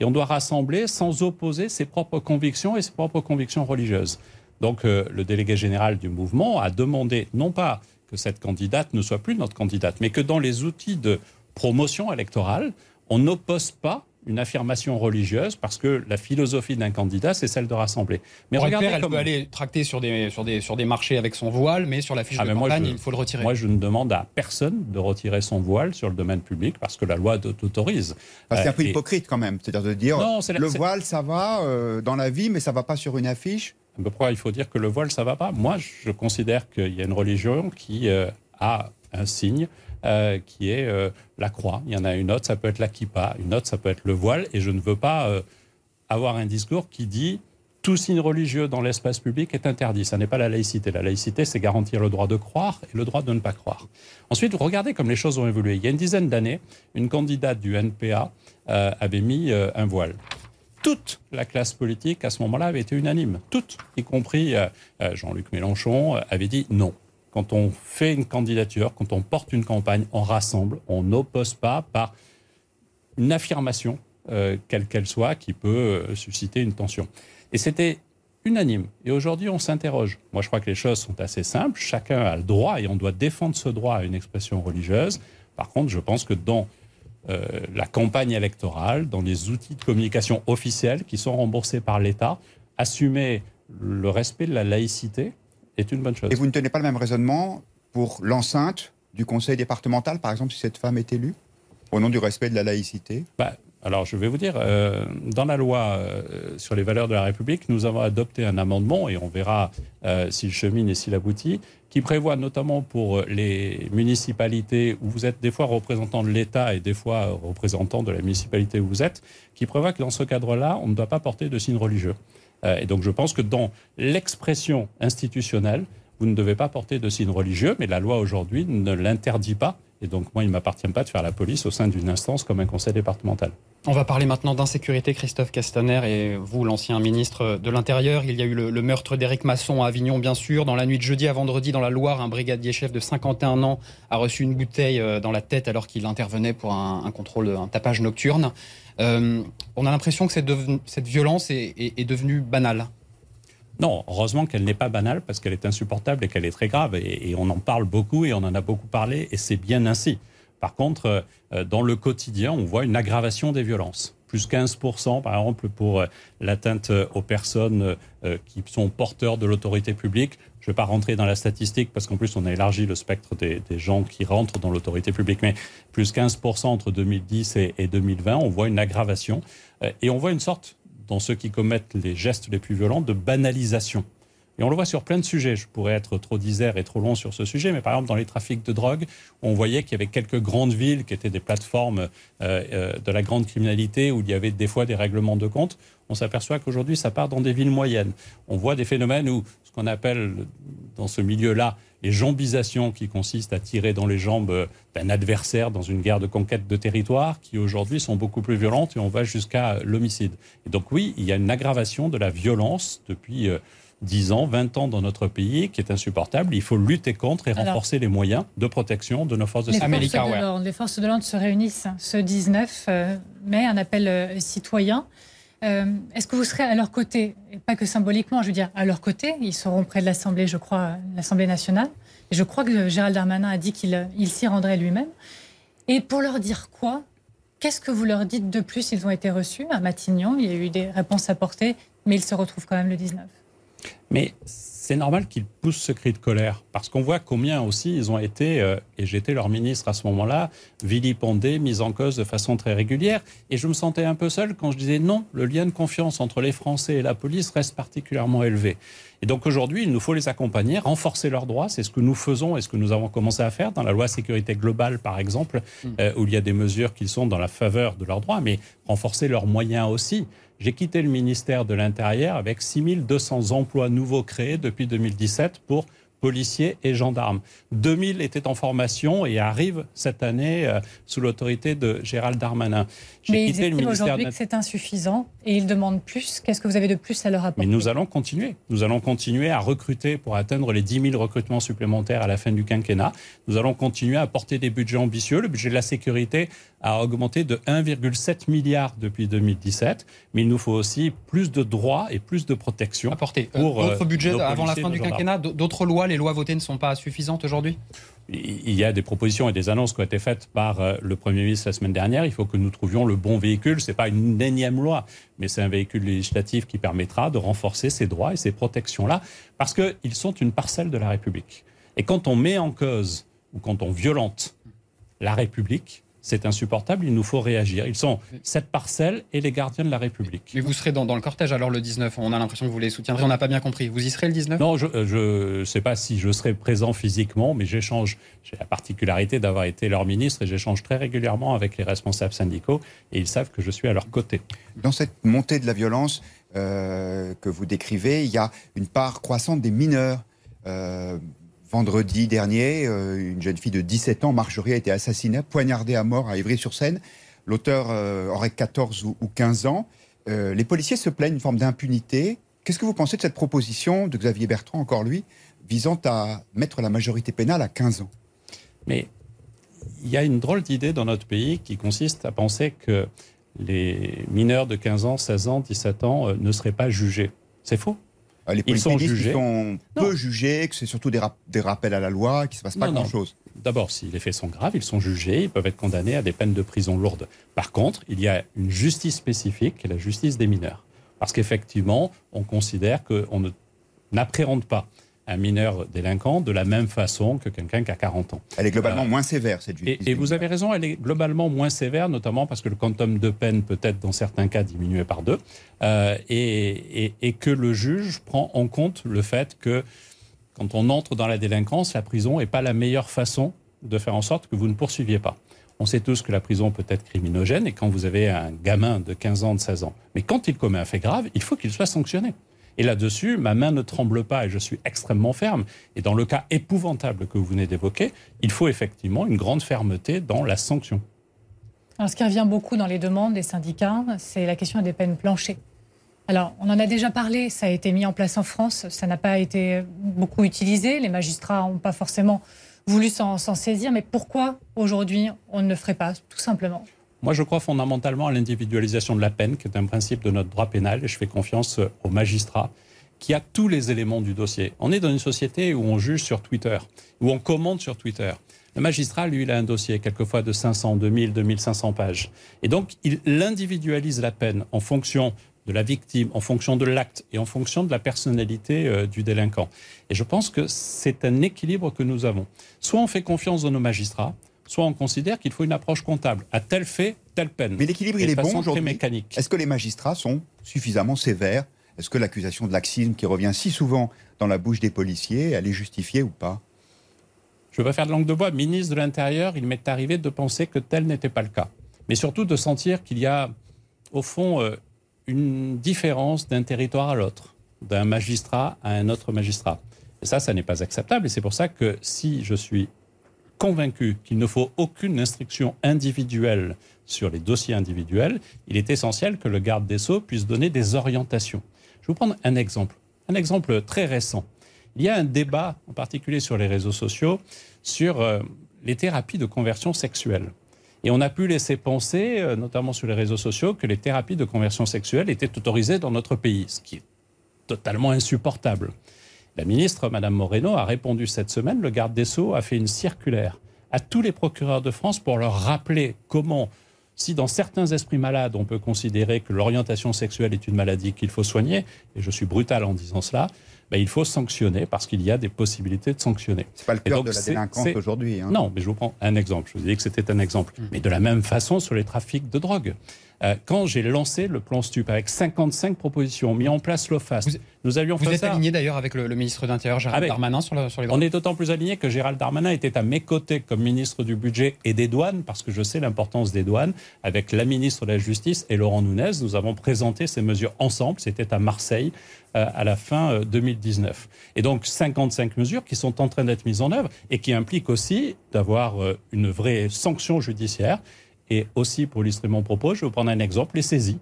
[SPEAKER 4] Et on doit rassembler sans opposer ses propres convictions et ses propres convictions religieuses. Donc euh, le délégué général du mouvement a demandé non pas que cette candidate ne soit plus notre candidate, mais que dans les outils de promotion électorale, on n'oppose pas une affirmation religieuse parce que la philosophie d'un candidat, c'est celle de rassembler.
[SPEAKER 3] Mais Pour regardez, elle peut aller tracter sur des, sur, des, sur des marchés avec son voile, mais sur la fiche ah, de campagne, il faut le retirer.
[SPEAKER 4] Moi, je ne demande à personne de retirer son voile sur le domaine public parce que la loi t'autorise.
[SPEAKER 6] C'est un peu euh, hypocrite quand même, c'est-à-dire de dire non, le voile, ça va euh, dans la vie, mais ça va pas sur une affiche.
[SPEAKER 4] Pourquoi il faut dire que le voile, ça va pas Moi, je considère qu'il y a une religion qui euh, a un signe euh, qui est euh, la croix. Il y en a une autre, ça peut être la kippa, une autre, ça peut être le voile. Et je ne veux pas avoir un discours qui dit tout signe religieux dans l'espace public est interdit. Ça n'est pas la laïcité. La laïcité, c'est garantir le droit de croire et le droit de ne pas croire. Ensuite, regardez comme les choses ont évolué. Il y a une dizaine d'années, une candidate du NPA avait mis un voile toute la classe politique à ce moment-là avait été unanime. Toute, y compris Jean-Luc Mélenchon, avait dit non quand on fait une candidature, quand on porte une campagne, on rassemble, on n'oppose pas par une affirmation, euh, quelle qu'elle soit, qui peut euh, susciter une tension. Et c'était unanime. Et aujourd'hui, on s'interroge. Moi, je crois que les choses sont assez simples. Chacun a le droit, et on doit défendre ce droit à une expression religieuse. Par contre, je pense que dans euh, la campagne électorale, dans les outils de communication officiels qui sont remboursés par l'État, assumer le respect de la laïcité, est une bonne chose.
[SPEAKER 6] Et vous ne tenez pas le même raisonnement pour l'enceinte du conseil départemental, par exemple, si cette femme est élue, au nom du respect de la laïcité?
[SPEAKER 4] Bah, Alors, je vais vous dire, euh, dans la loi euh, sur les valeurs de la République, nous avons adopté un amendement, et on verra euh, s'il chemine et s'il aboutit, qui prévoit notamment pour les municipalités où vous êtes des fois représentant de l'État et des fois représentant de la municipalité où vous êtes, qui prévoit que dans ce cadre-là, on ne doit pas porter de signes religieux. Euh, et donc, je pense que dans l'expression institutionnelle, vous ne devez pas porter de signes religieux, mais la loi aujourd'hui ne l'interdit pas. Et donc, moi, il ne m'appartient pas de faire la police au sein d'une instance comme un conseil départemental.
[SPEAKER 3] On va parler maintenant d'insécurité, Christophe Castaner, et vous, l'ancien ministre de l'Intérieur. Il y a eu le, meurtre d'Éric Masson à Avignon, bien sûr. Dans la nuit de jeudi à vendredi, dans la Loire, un brigadier chef de 51 ans a reçu une bouteille euh, dans la tête alors qu'il intervenait pour un, contrôle, un tapage nocturne. Euh, on a l'impression que cette, violence est devenue banale.
[SPEAKER 4] Non, heureusement qu'elle n'est pas banale parce qu'elle est insupportable et qu'elle est très grave. Et, on en parle beaucoup et on en a beaucoup parlé et c'est bien ainsi. Par contre, euh, dans le quotidien, on voit une aggravation des violences. Plus 15%, par exemple, pour euh, l'atteinte euh, aux personnes qui sont porteurs de l'autorité publique. Je ne vais pas rentrer dans la statistique parce qu'en plus, on a élargi le spectre des, des gens qui rentrent dans l'autorité publique. Mais plus 15% entre 2010 et, et 2020, on voit une aggravation. Et on voit une sorte dans ceux qui commettent les gestes les plus violents, de banalisation. Et on le voit sur plein de sujets. Je pourrais être trop disert et trop long sur ce sujet, mais par exemple dans les trafics de drogue, on voyait qu'il y avait quelques grandes villes qui étaient des plateformes euh, euh, de la grande criminalité où il y avait des fois des règlements de compte. On s'aperçoit qu'aujourd'hui, ça part dans des villes moyennes. On voit des phénomènes où ce qu'on appelle dans ce milieu-là les jambisations qui consistent à tirer dans les jambes d'un adversaire dans une guerre de conquête de territoire, qui aujourd'hui sont beaucoup plus violentes et on va jusqu'à l'homicide. Et donc oui, il y a une aggravation de la violence depuis... Euh, 10 ans, 20 ans dans notre pays, qui est insupportable. Il faut lutter contre et renforcer Alors, les moyens de protection de nos forces de
[SPEAKER 5] sécurité. Les forces de l'ordre se réunissent ce 19 euh, mai, un appel euh, citoyen. Euh, Est-ce que vous serez à leur côté et Pas que symboliquement, je veux dire à leur côté? Ils seront près de l'Assemblée, je crois, l'Assemblée nationale. Et je crois que Gérald Darmanin a dit qu'il il s'y rendrait lui-même. Et pour leur dire quoi? Qu'est-ce que vous leur dites de plus? Ils ont été reçus à Matignon, il y a eu des réponses apportées, mais ils se retrouvent quand même le 19.
[SPEAKER 4] Mais c'est normal qu'ils poussent ce cri de colère, parce qu'on voit combien aussi ils ont été, euh, et j'étais leur ministre à ce moment-là, vilipendés, mis en cause de façon très régulière. Et je me sentais un peu seul quand je disais non, le lien de confiance entre les Français et la police reste particulièrement élevé. Et donc aujourd'hui, il nous faut les accompagner, renforcer leurs droits. C'est ce que nous faisons et ce que nous avons commencé à faire dans la loi sécurité globale, par exemple, mmh. euh, où il y a des mesures qui sont dans la faveur de leurs droits, mais renforcer leurs moyens aussi. J'ai quitté le ministère de l'Intérieur avec 6200 emplois nouveaux créés depuis 2017 pour policiers et gendarmes. 2000 étaient en formation et arrivent cette année euh, sous l'autorité de Gérald Darmanin.
[SPEAKER 5] Mais quitté ils estiment aujourd'hui que c'est insuffisant et ils demandent plus. Qu'est-ce que vous avez de plus à leur apporter?
[SPEAKER 4] Mais nous allons continuer. Nous allons continuer à recruter pour atteindre les 10 000 recrutements supplémentaires à la fin du quinquennat. Nous allons continuer à porter des budgets ambitieux. Le budget de la sécurité a augmenté de 1,7 milliard depuis 2017. Mais il nous faut aussi plus de droits et plus de protection.
[SPEAKER 3] Apporter. Pour, d'autres euh, budgets avant la fin du quinquennat, d'autres lois, les lois votées ne sont pas suffisantes aujourd'hui?
[SPEAKER 4] Il y a des propositions et des annonces qui ont été faites par euh, le Premier ministre la semaine dernière. Il faut que nous trouvions le bon véhicule. Ce n'est pas une énième loi, mais c'est un véhicule législatif qui permettra de renforcer ces droits et ces protections-là, parce qu'ils sont une parcelle de la République. Et quand on met en cause ou quand on violente la République, c'est insupportable, il nous faut réagir. Ils sont cette parcelle et les gardiens de la République.
[SPEAKER 3] Mais vous serez dans, dans le cortège alors le 19 On a l'impression que vous les soutiendrez, on n'a pas bien compris. Vous y serez le 19
[SPEAKER 4] Non, je ne sais pas si je serai présent physiquement, mais j'échange. J'ai la particularité d'avoir été leur ministre et j'échange très régulièrement avec les responsables syndicaux et ils savent que je suis à leur côté.
[SPEAKER 6] Dans cette montée de la violence euh, que vous décrivez, il y a une part croissante des mineurs. Euh, Vendredi dernier, euh, une jeune fille de 17 ans, Marjorie, a été assassinée, poignardée à mort à Ivry-sur-Seine. L'auteur euh, aurait 14 ou, 15 ans. Euh, les policiers se plaignent d'une forme d'impunité. Qu'est-ce que vous pensez de cette proposition de Xavier Bertrand, encore lui, visant à mettre la majorité pénale à 15 ans?
[SPEAKER 4] Mais il y a une drôle d'idée dans notre pays qui consiste à penser que les mineurs de 15 ans, 16 ans, 17 ans ne seraient pas jugés. C'est faux.
[SPEAKER 6] Euh, les ils sont jugés. sont peu jugés, que c'est surtout des, rap des, rappels à la loi, qu'il ne se passe pas grand-chose.
[SPEAKER 4] D'abord, si les faits sont graves, ils sont jugés, ils peuvent être condamnés à des peines de prison lourdes. Par contre, il y a une justice spécifique, qui est la justice des mineurs. Parce qu'effectivement, on considère qu'on n'appréhende pas un mineur délinquant de la même façon que quelqu'un qui a 40 ans.
[SPEAKER 6] Elle est globalement moins sévère, cette justice.
[SPEAKER 4] Et, et, vous avez raison, elle est globalement moins sévère, notamment parce que le quantum de peine peut être dans certains cas diminué par deux, euh, et, et, et, que le juge prend en compte le fait que quand on entre dans la délinquance, la prison n'est pas la meilleure façon de faire en sorte que vous ne poursuiviez pas. On sait tous que la prison peut être criminogène, et quand vous avez un gamin de 15 ans, de 16 ans, mais quand il commet un fait grave, il faut qu'il soit sanctionné. Et là-dessus, ma main ne tremble pas et je suis extrêmement ferme. Et dans le cas épouvantable que vous venez d'évoquer, il faut effectivement une grande fermeté dans la sanction.
[SPEAKER 5] Alors, ce qui revient beaucoup dans les demandes des syndicats, c'est la question des peines planchées. Alors, on en a déjà parlé, ça a été mis en place en France, ça n'a pas été beaucoup utilisé, les magistrats n'ont pas forcément voulu s'en saisir, mais pourquoi aujourd'hui on ne le ferait pas, tout simplement?
[SPEAKER 4] Moi, je crois fondamentalement à l'individualisation de la peine, qui est un principe de notre droit pénal, et je fais confiance aux magistrats qui a tous les éléments du dossier. On est dans une société où on juge sur Twitter, où on commande sur Twitter. Le magistrat, lui, il a un dossier, quelquefois de 500, 2000, 2500 pages. Et donc, il individualise la peine en fonction de la victime, en fonction de l'acte et en fonction de la personnalité euh, du délinquant. Et je pense que c'est un équilibre que nous avons. Soit on fait confiance dans nos magistrats, soit on considère qu'il faut une approche comptable. À tel fait, telle peine.
[SPEAKER 6] Mais l'équilibre, il est bon aujourd'hui. Est-ce que les magistrats sont suffisamment sévères? Est-ce que l'accusation de laxisme qui revient si souvent dans la bouche des policiers, elle est justifiée ou pas?
[SPEAKER 4] Je pas faire de langue de bois. Ministre de l'Intérieur, il m'est arrivé de penser que tel n'était pas le cas. Mais surtout de sentir qu'il y a, au fond, euh, une différence d'un territoire à l'autre, d'un magistrat à un autre magistrat. Et ça, ça n'est pas acceptable. Et c'est pour ça que si je suis convaincu qu'il ne faut aucune instruction individuelle sur les dossiers individuels, il est essentiel que le garde des Sceaux puisse donner des orientations. Je vais vous prendre un exemple, un exemple très récent. Il y a un débat, en particulier sur les réseaux sociaux, sur euh, les thérapies de conversion sexuelle. Et on a pu laisser penser, euh, notamment sur les réseaux sociaux, que les thérapies de conversion sexuelle étaient autorisées dans notre pays, ce qui est totalement insupportable. La ministre, Madame Moreno, a répondu cette semaine. Le garde des Sceaux a fait une circulaire à tous les procureurs de France pour leur rappeler comment, si dans certains esprits malades, on peut considérer que l'orientation sexuelle est une maladie qu'il faut soigner, et je suis brutal en disant cela, ben, il faut sanctionner parce qu'il y a des possibilités de sanctionner.
[SPEAKER 6] C'est pas le cœur de la délinquance aujourd'hui. Hein.
[SPEAKER 4] Non, mais je vous prends un exemple. Je vous dis que c'était un exemple. Mmh. Mais de la même façon sur les trafics de drogue. Euh, quand j'ai lancé le plan STUP avec 55 propositions, mis en place l'OFAS, nous avions
[SPEAKER 3] Vous
[SPEAKER 4] fait
[SPEAKER 3] êtes
[SPEAKER 4] ça.
[SPEAKER 3] aligné d'ailleurs avec le, le, ministre de l'Intérieur, Gérald
[SPEAKER 4] Avec.
[SPEAKER 3] Darmanin, sur, la, sur les
[SPEAKER 4] On est d'autant plus aligné que Gérald Darmanin était à mes côtés comme ministre du Budget et des Douanes, parce que je sais l'importance des douanes. Avec la ministre de la Justice et Laurent Nunez, nous avons présenté ces mesures ensemble. C'était à Marseille euh, à la fin euh, 2019. Et donc 55 mesures qui sont en train d'être mises en œuvre et qui impliquent aussi d'avoir euh, une vraie sanction judiciaire. Et aussi, pour illustrer mon propos, je vais vous prendre un exemple, les saisies.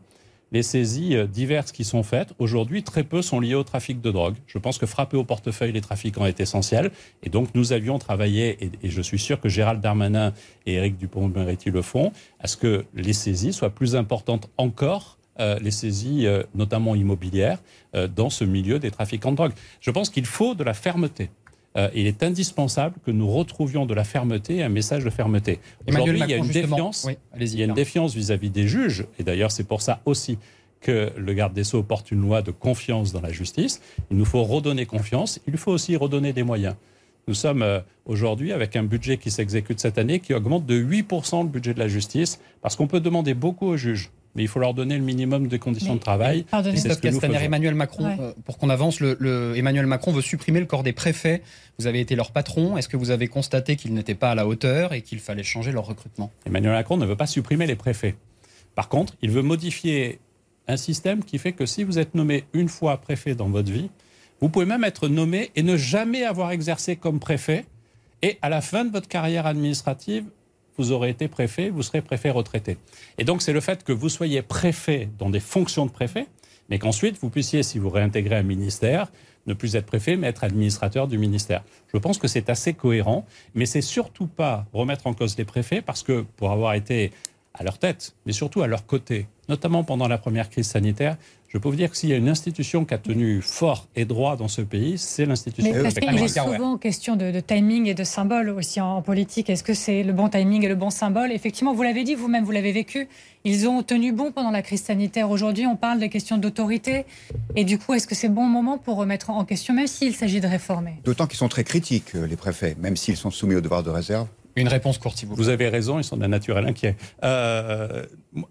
[SPEAKER 4] Les saisies euh, diverses qui sont faites, aujourd'hui, très peu sont liées au trafic de drogue. Je pense que frapper au portefeuille les trafiquants est essentiel. Et donc, nous avions travaillé, et, je suis sûr que Gérald Darmanin et Éric Dupond-Moretti le font, à ce que les saisies soient plus importantes encore euh, les saisies, euh, notamment immobilières, dans ce milieu des trafiquants de drogue. Je pense qu'il faut de la fermeté. Euh, il est indispensable que nous retrouvions de la fermeté, un message de fermeté. Aujourd'hui, il y a une défiance,
[SPEAKER 3] Oui,
[SPEAKER 4] il y a une défiance vis-à-vis des juges, et d'ailleurs c'est pour ça aussi que le garde des Sceaux porte une loi de confiance dans la justice. Il nous faut redonner confiance, il faut aussi redonner des moyens. Nous sommes euh, aujourd'hui avec un budget qui s'exécute cette année qui augmente de 8% le budget de la justice, parce qu'on peut demander beaucoup aux juges, mais il faut leur donner le minimum de conditions
[SPEAKER 5] Mais-
[SPEAKER 4] de travail.
[SPEAKER 5] Pardonnez.
[SPEAKER 4] et c'est ce
[SPEAKER 3] Christophe
[SPEAKER 4] que nous
[SPEAKER 3] Castaner,
[SPEAKER 4] faisons.
[SPEAKER 3] Emmanuel Macron,
[SPEAKER 5] Ouais.
[SPEAKER 3] euh, pour qu'on avance, le, le- Emmanuel Macron veut supprimer le corps des préfets. Vous avez été leur patron. Est-ce que vous avez constaté qu'ils n'étaient pas à la hauteur et qu'il fallait changer leur recrutement?
[SPEAKER 4] Emmanuel Macron ne veut pas supprimer les préfets. Par contre, il veut modifier un système qui fait que si vous êtes nommé une fois préfet dans votre vie, vous pouvez même être nommé et ne jamais avoir exercé comme préfet. Et à la fin de votre carrière administrative, vous aurez été préfet, vous serez préfet retraité. Et donc, c'est le fait que vous soyez préfet dans des fonctions de préfet, mais qu'ensuite, vous puissiez, si vous réintégrez un ministère, ne plus être préfet, mais être administrateur du ministère. Je pense que c'est assez cohérent, mais c'est surtout pas remettre en cause les préfets, parce que pour avoir été à leur tête, mais surtout à leur côté, notamment pendant la première crise sanitaire. Je peux vous dire que s'il y a une institution qui a tenu fort et droit dans ce pays, c'est l'institution.
[SPEAKER 5] Mais parce qu'il est souvent question de, de, timing et de symbole aussi en, politique. Est-ce que c'est le bon timing et le bon symbole? Effectivement, vous l'avez dit vous-même, vous l'avez vécu. Ils ont tenu bon pendant la crise sanitaire. Aujourd'hui, on parle des questions d'autorité. Et du coup, est-ce que c'est bon moment pour remettre en question, même s'il s'agit de réformer?
[SPEAKER 6] D'autant qu'ils sont très critiques, euh, les préfets, même s'ils sont soumis au devoir de réserve.
[SPEAKER 3] Une réponse courte,
[SPEAKER 4] vous. Vous avez raison, ils sont d'un naturel inquiet. Euh,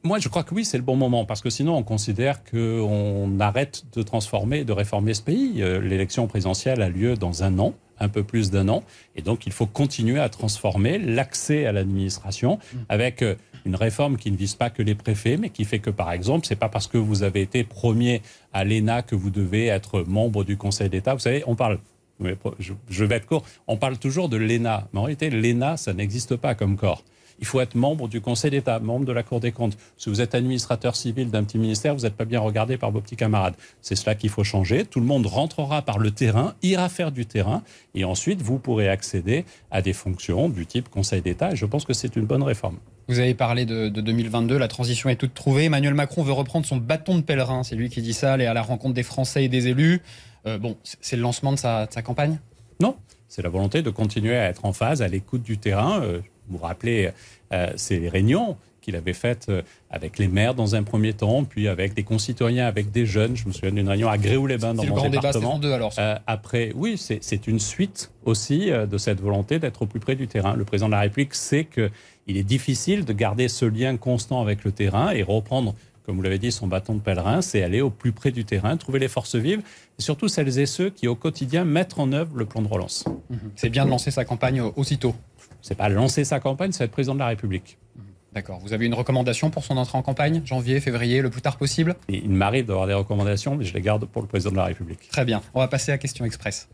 [SPEAKER 4] moi, je crois que oui, c'est le bon moment, parce que sinon, on considère qu'on arrête de transformer, de réformer ce pays. Euh, l'élection présidentielle a lieu dans un an un peu plus d'un an. Et donc, il faut continuer à transformer l'accès à l'administration mmh. avec euh, une réforme qui ne vise pas que les préfets, mais qui fait que, par exemple, c'est pas parce que vous avez été premier à l'ENA que vous devez être membre du Conseil d'État. Vous savez, on parle je, vais être court, on parle toujours de l'ENA, mais en réalité, l'ENA, ça n'existe pas comme corps. Il faut être membre du Conseil d'État, membre de la Cour des comptes. Si vous êtes administrateur civil d'un petit ministère, vous n'êtes pas bien regardé par vos petits camarades. C'est cela qu'il faut changer. Tout le monde rentrera par le terrain, ira faire du terrain, et ensuite, vous pourrez accéder à des fonctions du type Conseil d'État, et je pense que c'est une bonne réforme.
[SPEAKER 3] Vous avez parlé de, 2022, la transition est toute trouvée. Emmanuel Macron veut reprendre son bâton de pèlerin, c'est lui qui dit ça, aller à la rencontre des Français et des élus. Euh, bon, c'est le lancement de sa, campagne?
[SPEAKER 4] Non, c'est la volonté de continuer à être en phase, à l'écoute du terrain. Euh, vous vous rappelez euh, ces réunions qu'il avait faites avec les maires dans un premier temps, puis avec des concitoyens, avec des jeunes. Je me souviens d'une réunion à Gréoux-les-Bains dans mon grand département.
[SPEAKER 3] Débat, deux, alors.
[SPEAKER 4] après, oui, c'est une suite aussi de cette volonté d'être au plus près du terrain. Le président de la République sait qu'il est difficile de garder ce lien constant avec le terrain et reprendre comme vous l'avez dit, son bâton de pèlerin, c'est aller au plus près du terrain, trouver les forces vives, et surtout celles et ceux qui, au quotidien, mettent en œuvre le plan de relance.
[SPEAKER 3] Mhm. C'est bien de lancer sa campagne aussitôt.
[SPEAKER 4] C'est pas lancer sa campagne, c'est être président de la République.
[SPEAKER 3] Mhm. D'accord. Vous avez une recommandation pour son entrée en campagne Janvier, février, le plus tard possible?
[SPEAKER 4] Il m'arrive d'avoir des recommandations, mais je les garde pour le président de la République.
[SPEAKER 3] Très bien. On va passer à question express.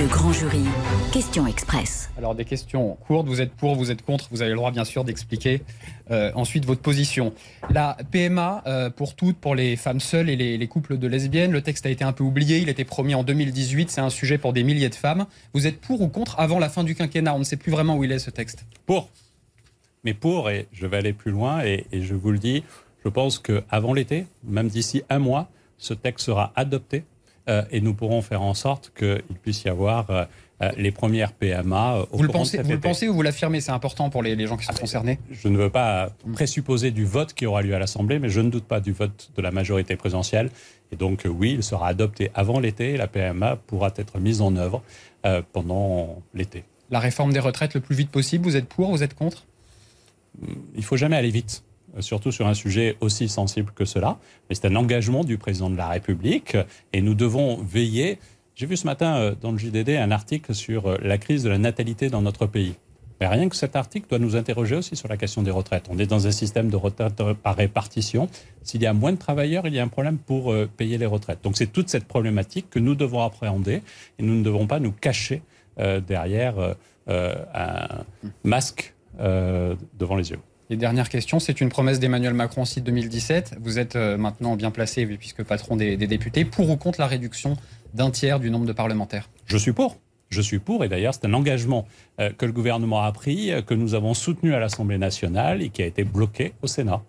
[SPEAKER 2] Le grand jury. Question express.
[SPEAKER 3] Alors des questions courtes. Vous êtes pour, vous êtes contre. Vous avez le droit bien sûr d'expliquer euh, ensuite votre position. La PMA euh, pour toutes, pour les femmes seules et les, couples de lesbiennes. Le texte a été un peu oublié. Il a été promis en 2018. C'est un sujet pour des milliers de femmes. Vous êtes pour ou contre avant la fin du quinquennat? On ne sait plus vraiment où il est ce texte.
[SPEAKER 4] Pour. Mais pour, et je vais aller plus loin, et, et je vous le dis, je pense qu'avant l'été, même d'ici un mois, ce texte sera adopté et nous pourrons faire en sorte qu'il puisse y avoir euh, euh, les premières PMA.
[SPEAKER 3] Au vous le pensez, vous le pensez ou vous l'affirmez C'est important pour les, gens qui sont concernés
[SPEAKER 4] Je ne veux pas présupposer du vote qui aura lieu à l'Assemblée, mais je ne doute pas du vote de la majorité présidentielle. Et donc, oui, il sera adopté avant l'été et la PMA pourra être mise en œuvre pendant l'été.
[SPEAKER 3] La réforme des retraites le plus vite possible, vous êtes pour, vous êtes contre?
[SPEAKER 4] Il faut jamais aller vite. Euh, surtout sur un sujet aussi sensible que cela. Mais c'est un engagement du président de la République et nous devons veiller. J'ai vu ce matin euh, dans le JDD un article sur euh, la crise de la natalité dans notre pays. Mais rien que cet article doit nous interroger aussi sur la question des retraites. On est dans un système de retraite par répartition. S'il y a moins de travailleurs, il y a un problème pour payer les retraites. Donc c'est toute cette problématique que nous devons appréhender et nous ne devons pas nous cacher derrière un masque devant les yeux.
[SPEAKER 3] Et dernière question, c'est une promesse d'Emmanuel Macron aussi de 2017. Vous êtes euh, maintenant bien placé, puisque patron des, députés, pour ou contre la réduction d'un tiers du nombre de parlementaires?
[SPEAKER 4] Je suis pour. Je suis pour, et d'ailleurs c'est un engagement euh, que le gouvernement a pris, euh, que nous avons soutenu à l'Assemblée nationale et qui a été bloqué au Sénat.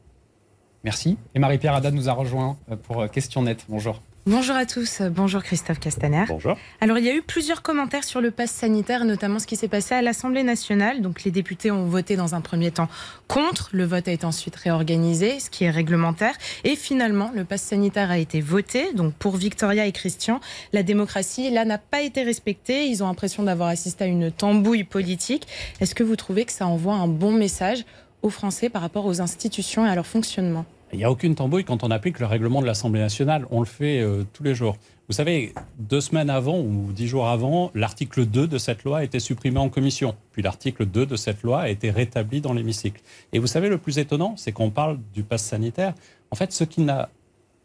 [SPEAKER 3] Merci. Et Marie-Pierre Haddad nous a rejoint pour Question Net. Bonjour.
[SPEAKER 17] Bonjour à tous, bonjour Christophe Castaner.
[SPEAKER 4] Bonjour.
[SPEAKER 17] Alors il y a eu plusieurs commentaires sur le pass sanitaire, notamment ce qui s'est passé à l'Assemblée nationale. Donc les députés ont voté dans un premier temps contre, le vote a été ensuite réorganisé, ce qui est réglementaire. Et finalement, le pass sanitaire a été voté. Donc pour Victoria et Christian, la démocratie, là, n'a pas été respectée. Ils ont l'impression d'avoir assisté à une tambouille politique. Est-ce que vous trouvez que ça envoie un bon message aux Français par rapport aux institutions et à leur fonctionnement?
[SPEAKER 4] Il n'y a aucune tambouille quand on applique le règlement de l'Assemblée nationale. On le fait euh, tous les jours. Vous savez, deux semaines avant ou dix jours avant, l'article 2 de cette loi a été supprimé en commission. Puis l'article 2 de cette loi a été rétabli dans l'hémicycle. Et vous savez, le plus étonnant, c'est qu'on parle du pass sanitaire. En fait, ce qui n'a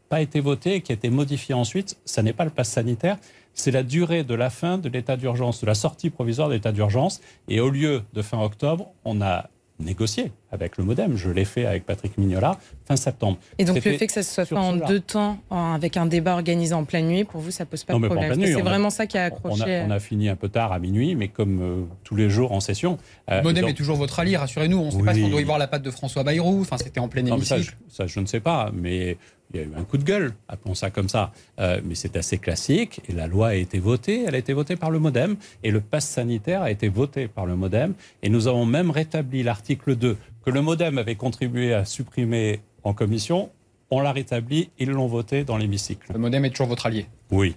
[SPEAKER 4] pas été voté et qui a été modifié ensuite, ce n'est pas le pass sanitaire, c'est la durée de la fin de l'état d'urgence, de la sortie provisoire de l'état d'urgence. Et au lieu de fin octobre, on a négocié avec le modem. Je l'ai fait avec Patrick Mignola fin septembre.
[SPEAKER 17] Et donc le fait que ça se soit fait en deux temps, avec un débat organisé en pleine nuit, pour vous, ça pose pas de problème C'est vraiment ça qui a accroché.
[SPEAKER 4] On a, fini un peu tard à minuit, mais comme euh, tous les jours en session.
[SPEAKER 3] le modem est toujours votre allié, rassurez-nous. On ne sait pas si on doit y voir la patte de François Bayrou. Enfin, c'était en plein hémicycle.
[SPEAKER 4] ça, je ne sais pas, mais il y a eu un coup de gueule, appelons ça comme ça. Euh, mais c'est assez classique. Et la loi a été votée. Elle a été votée par le Modem. Et le pass sanitaire a été voté par le Modem. Et nous avons même rétabli l'article 2 que le Modem avait contribué à supprimer en commission. On l'a rétabli. Ils l'ont voté dans l'hémicycle.
[SPEAKER 3] Le Modem est toujours votre allié
[SPEAKER 4] Oui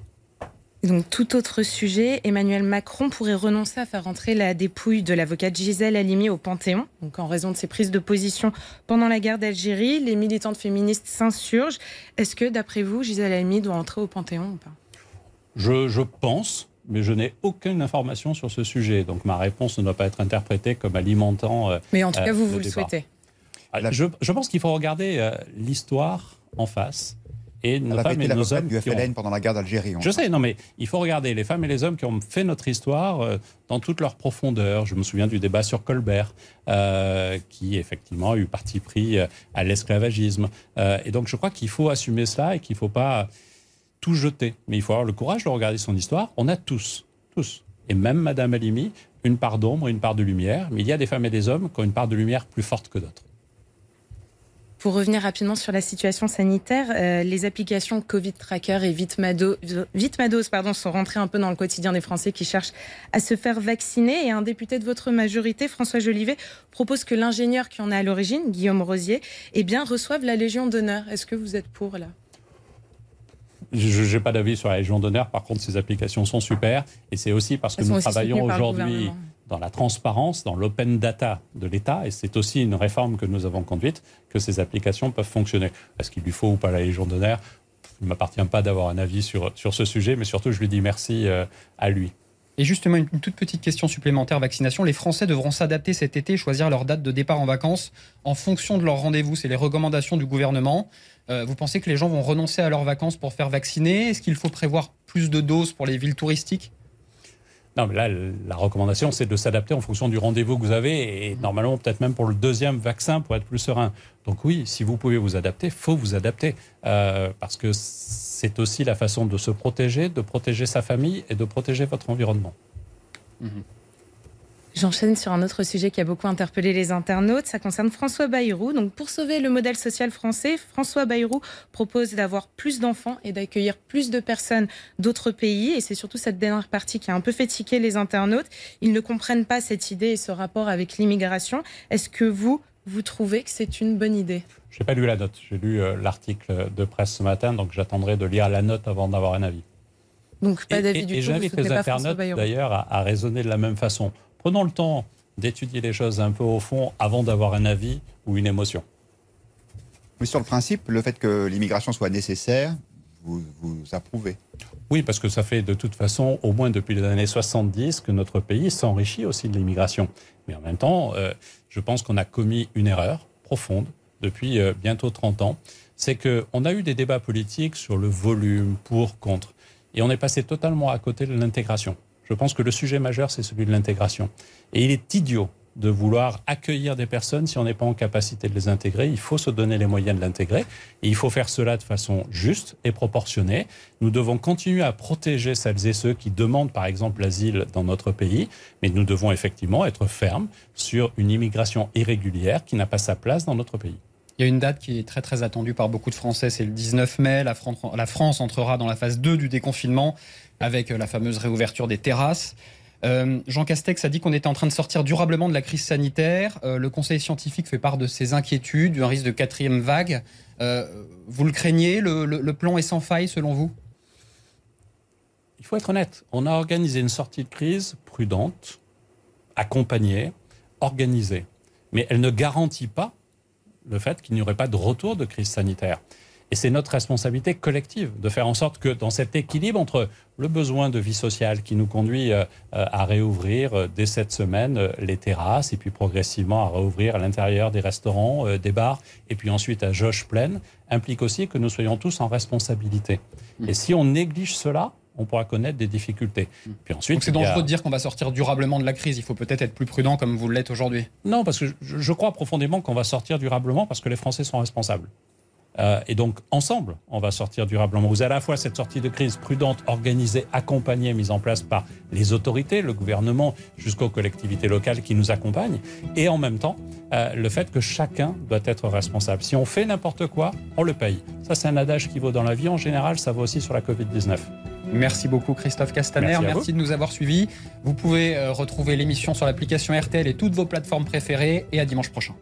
[SPEAKER 17] donc, tout autre sujet, Emmanuel Macron pourrait renoncer à faire entrer la dépouille de l'avocate Gisèle Halimi au Panthéon. Donc, en raison de ses prises de position pendant la guerre d'Algérie, les militantes féministes s'insurgent. Est-ce que, d'après vous, Gisèle Halimi doit entrer au Panthéon ou pas?
[SPEAKER 4] Je, pense, mais je n'ai aucune information sur ce sujet. Donc, ma réponse ne doit pas être interprétée comme alimentant.
[SPEAKER 17] Euh, mais en tout cas, vous, vous le souhaitez.
[SPEAKER 4] Ah, je, pense qu'il faut regarder euh, l'histoire en face
[SPEAKER 6] et nos femmes et nos hommes du FLN pendant la guerre d'Algérie.
[SPEAKER 4] Je sais, non, mais il faut regarder les femmes et les hommes qui ont fait notre histoire euh, dans toute leur profondeur. Je me souviens du débat sur Colbert, euh, qui effectivement a eu parti pris euh, à l'esclavagisme. et donc, je crois qu'il faut assumer cela et qu'il ne faut pas tout jeter. Mais il faut avoir le courage de regarder son histoire. On a tous, tous, et même Madame Alimi, une part d'ombre, une part de lumière. Mais il y a des femmes et des hommes qui ont une part de lumière plus forte que d'autres.
[SPEAKER 17] Pour revenir rapidement sur la situation sanitaire, euh, les applications Covid Tracker et Vitmados, pardon, sont rentrées un peu dans le quotidien des Français qui cherchent à se faire vacciner. Et un député de votre majorité, François Jolivet, propose que l'ingénieur qui en est à l'origine, Guillaume Rosier, eh bien, reçoive la Légion d'honneur. Est-ce que vous êtes pour là?
[SPEAKER 4] Je n'ai pas d'avis sur la Légion d'honneur. Par contre, ces applications sont super. Et c'est aussi parce que nous travaillons aujourd'hui dans la transparence, dans l'open data de l'État, et c'est aussi une réforme que nous avons conduite, que ces applications peuvent fonctionner. Est-ce qu'il lui faut ou pas la Légion d'honneur? Il ne m'appartient pas d'avoir un avis sur, sur ce sujet, mais surtout je lui dis merci euh, à lui.
[SPEAKER 3] Et justement, une, toute petite question supplémentaire vaccination. Les Français devront s'adapter cet été, choisir leur date de départ en vacances en fonction de leur rendez-vous. C'est les recommandations du gouvernement. Euh, vous pensez que les gens vont renoncer à leurs vacances pour faire vacciner? Est-ce qu'il faut prévoir plus de doses pour les villes touristiques?
[SPEAKER 4] Non, mais là, la recommandation, c'est de s'adapter en fonction du rendez-vous que vous avez et normalement, peut-être même pour le deuxième vaccin pour être plus serein. Donc oui, si vous pouvez vous adapter, faut vous adapter euh, parce que c'est aussi la façon de se protéger, de protéger sa famille et de protéger votre environnement. Mhm.
[SPEAKER 17] J'enchaîne sur un autre sujet qui a beaucoup interpellé les internautes. Ça concerne François Bayrou. Donc, pour sauver le modèle social français, François Bayrou propose d'avoir plus d'enfants et d'accueillir plus de personnes d'autres pays. Et c'est surtout cette dernière partie qui a un peu fait tiquer les internautes. Ils ne comprennent pas cette idée et ce rapport avec l'immigration. Est-ce que vous, vous trouvez que c'est une bonne idée?
[SPEAKER 4] Je n'ai pas lu la note. J'ai lu euh, l'article de presse ce matin, donc j'attendrai de lire la note avant d'avoir un avis.
[SPEAKER 17] Donc, pas d'avis du tout. Et
[SPEAKER 4] j'invite les internautes, d'ailleurs, à raisonner de la même façon. Prenons le temps d'étudier les choses un peu au fond avant d'avoir un avis ou une émotion.
[SPEAKER 6] Mais sur le principe, le fait que l'immigration soit nécessaire, vous, vous approuvez
[SPEAKER 4] Oui, parce que ça fait de toute façon, au moins depuis les années 70, que notre pays s'enrichit aussi de l'immigration. Mais en même temps, euh, je pense qu'on a commis une erreur profonde depuis euh, bientôt 30 ans. C'est qu'on a eu des débats politiques sur le volume, pour, contre. Et on est passé totalement à côté de l'intégration. Je pense que le sujet majeur, c'est celui de l'intégration. Et il est idiot de vouloir accueillir des personnes si on n'est pas en capacité de les intégrer. Il faut se donner les moyens de l'intégrer. Et il faut faire cela de façon juste et proportionnée. Nous devons continuer à protéger celles et ceux qui demandent, par exemple, l'asile dans notre pays. Mais nous devons effectivement être fermes sur une immigration irrégulière qui n'a pas sa place dans notre pays.
[SPEAKER 3] Il y a une date qui est très très attendue par beaucoup de Français, c'est le 19 mai. La France entrera dans la phase 2 du déconfinement avec euh, la fameuse réouverture des terrasses. Euh, Jean Castex a dit qu'on était en train de sortir durablement de la crise sanitaire. Euh, le Conseil scientifique fait part de ses inquiétudes, d'un risque de quatrième vague. vous le craignez le, plan est sans faille selon vous?
[SPEAKER 4] Il faut être honnête. On a organisé une sortie de crise prudente, accompagnée, organisée. Mais elle ne garantit pas le fait qu'il n'y aurait pas de retour de crise sanitaire. Et c'est notre responsabilité collective de faire en sorte que dans cet équilibre entre le besoin de vie sociale qui nous conduit euh, à réouvrir euh, dès cette semaine euh, les terrasses et puis progressivement à réouvrir à l'intérieur des restaurants, des bars et puis ensuite à jauge pleine, implique aussi que nous soyons tous en responsabilité. Mmh. Et si on néglige cela, on pourra connaître des difficultés. Puis ensuite,
[SPEAKER 3] Donc c'est
[SPEAKER 4] a-
[SPEAKER 3] dangereux de dire qu'on va sortir durablement de la crise. Il faut peut-être être plus prudent comme vous l'êtes aujourd'hui.
[SPEAKER 4] Non, parce que je, je crois profondément qu'on va sortir durablement parce que les Français sont responsables. Euh, et donc, ensemble, on va sortir durablement. Vous avez à la fois cette sortie de crise prudente, organisée, accompagnée, mise en place par les autorités, le gouvernement, jusqu'aux collectivités locales qui nous accompagnent, et en même temps, euh, le fait que chacun doit être responsable. Si on fait n'importe quoi, on le paye. Ça, c'est un adage qui vaut dans la vie en général, ça vaut aussi sur la Covid-19.
[SPEAKER 3] Merci beaucoup Christophe Castaner.
[SPEAKER 4] Merci
[SPEAKER 3] Merci, de nous avoir suivis. Vous pouvez euh, retrouver l'émission sur l'application RTL et toutes vos plateformes préférées et à dimanche prochain.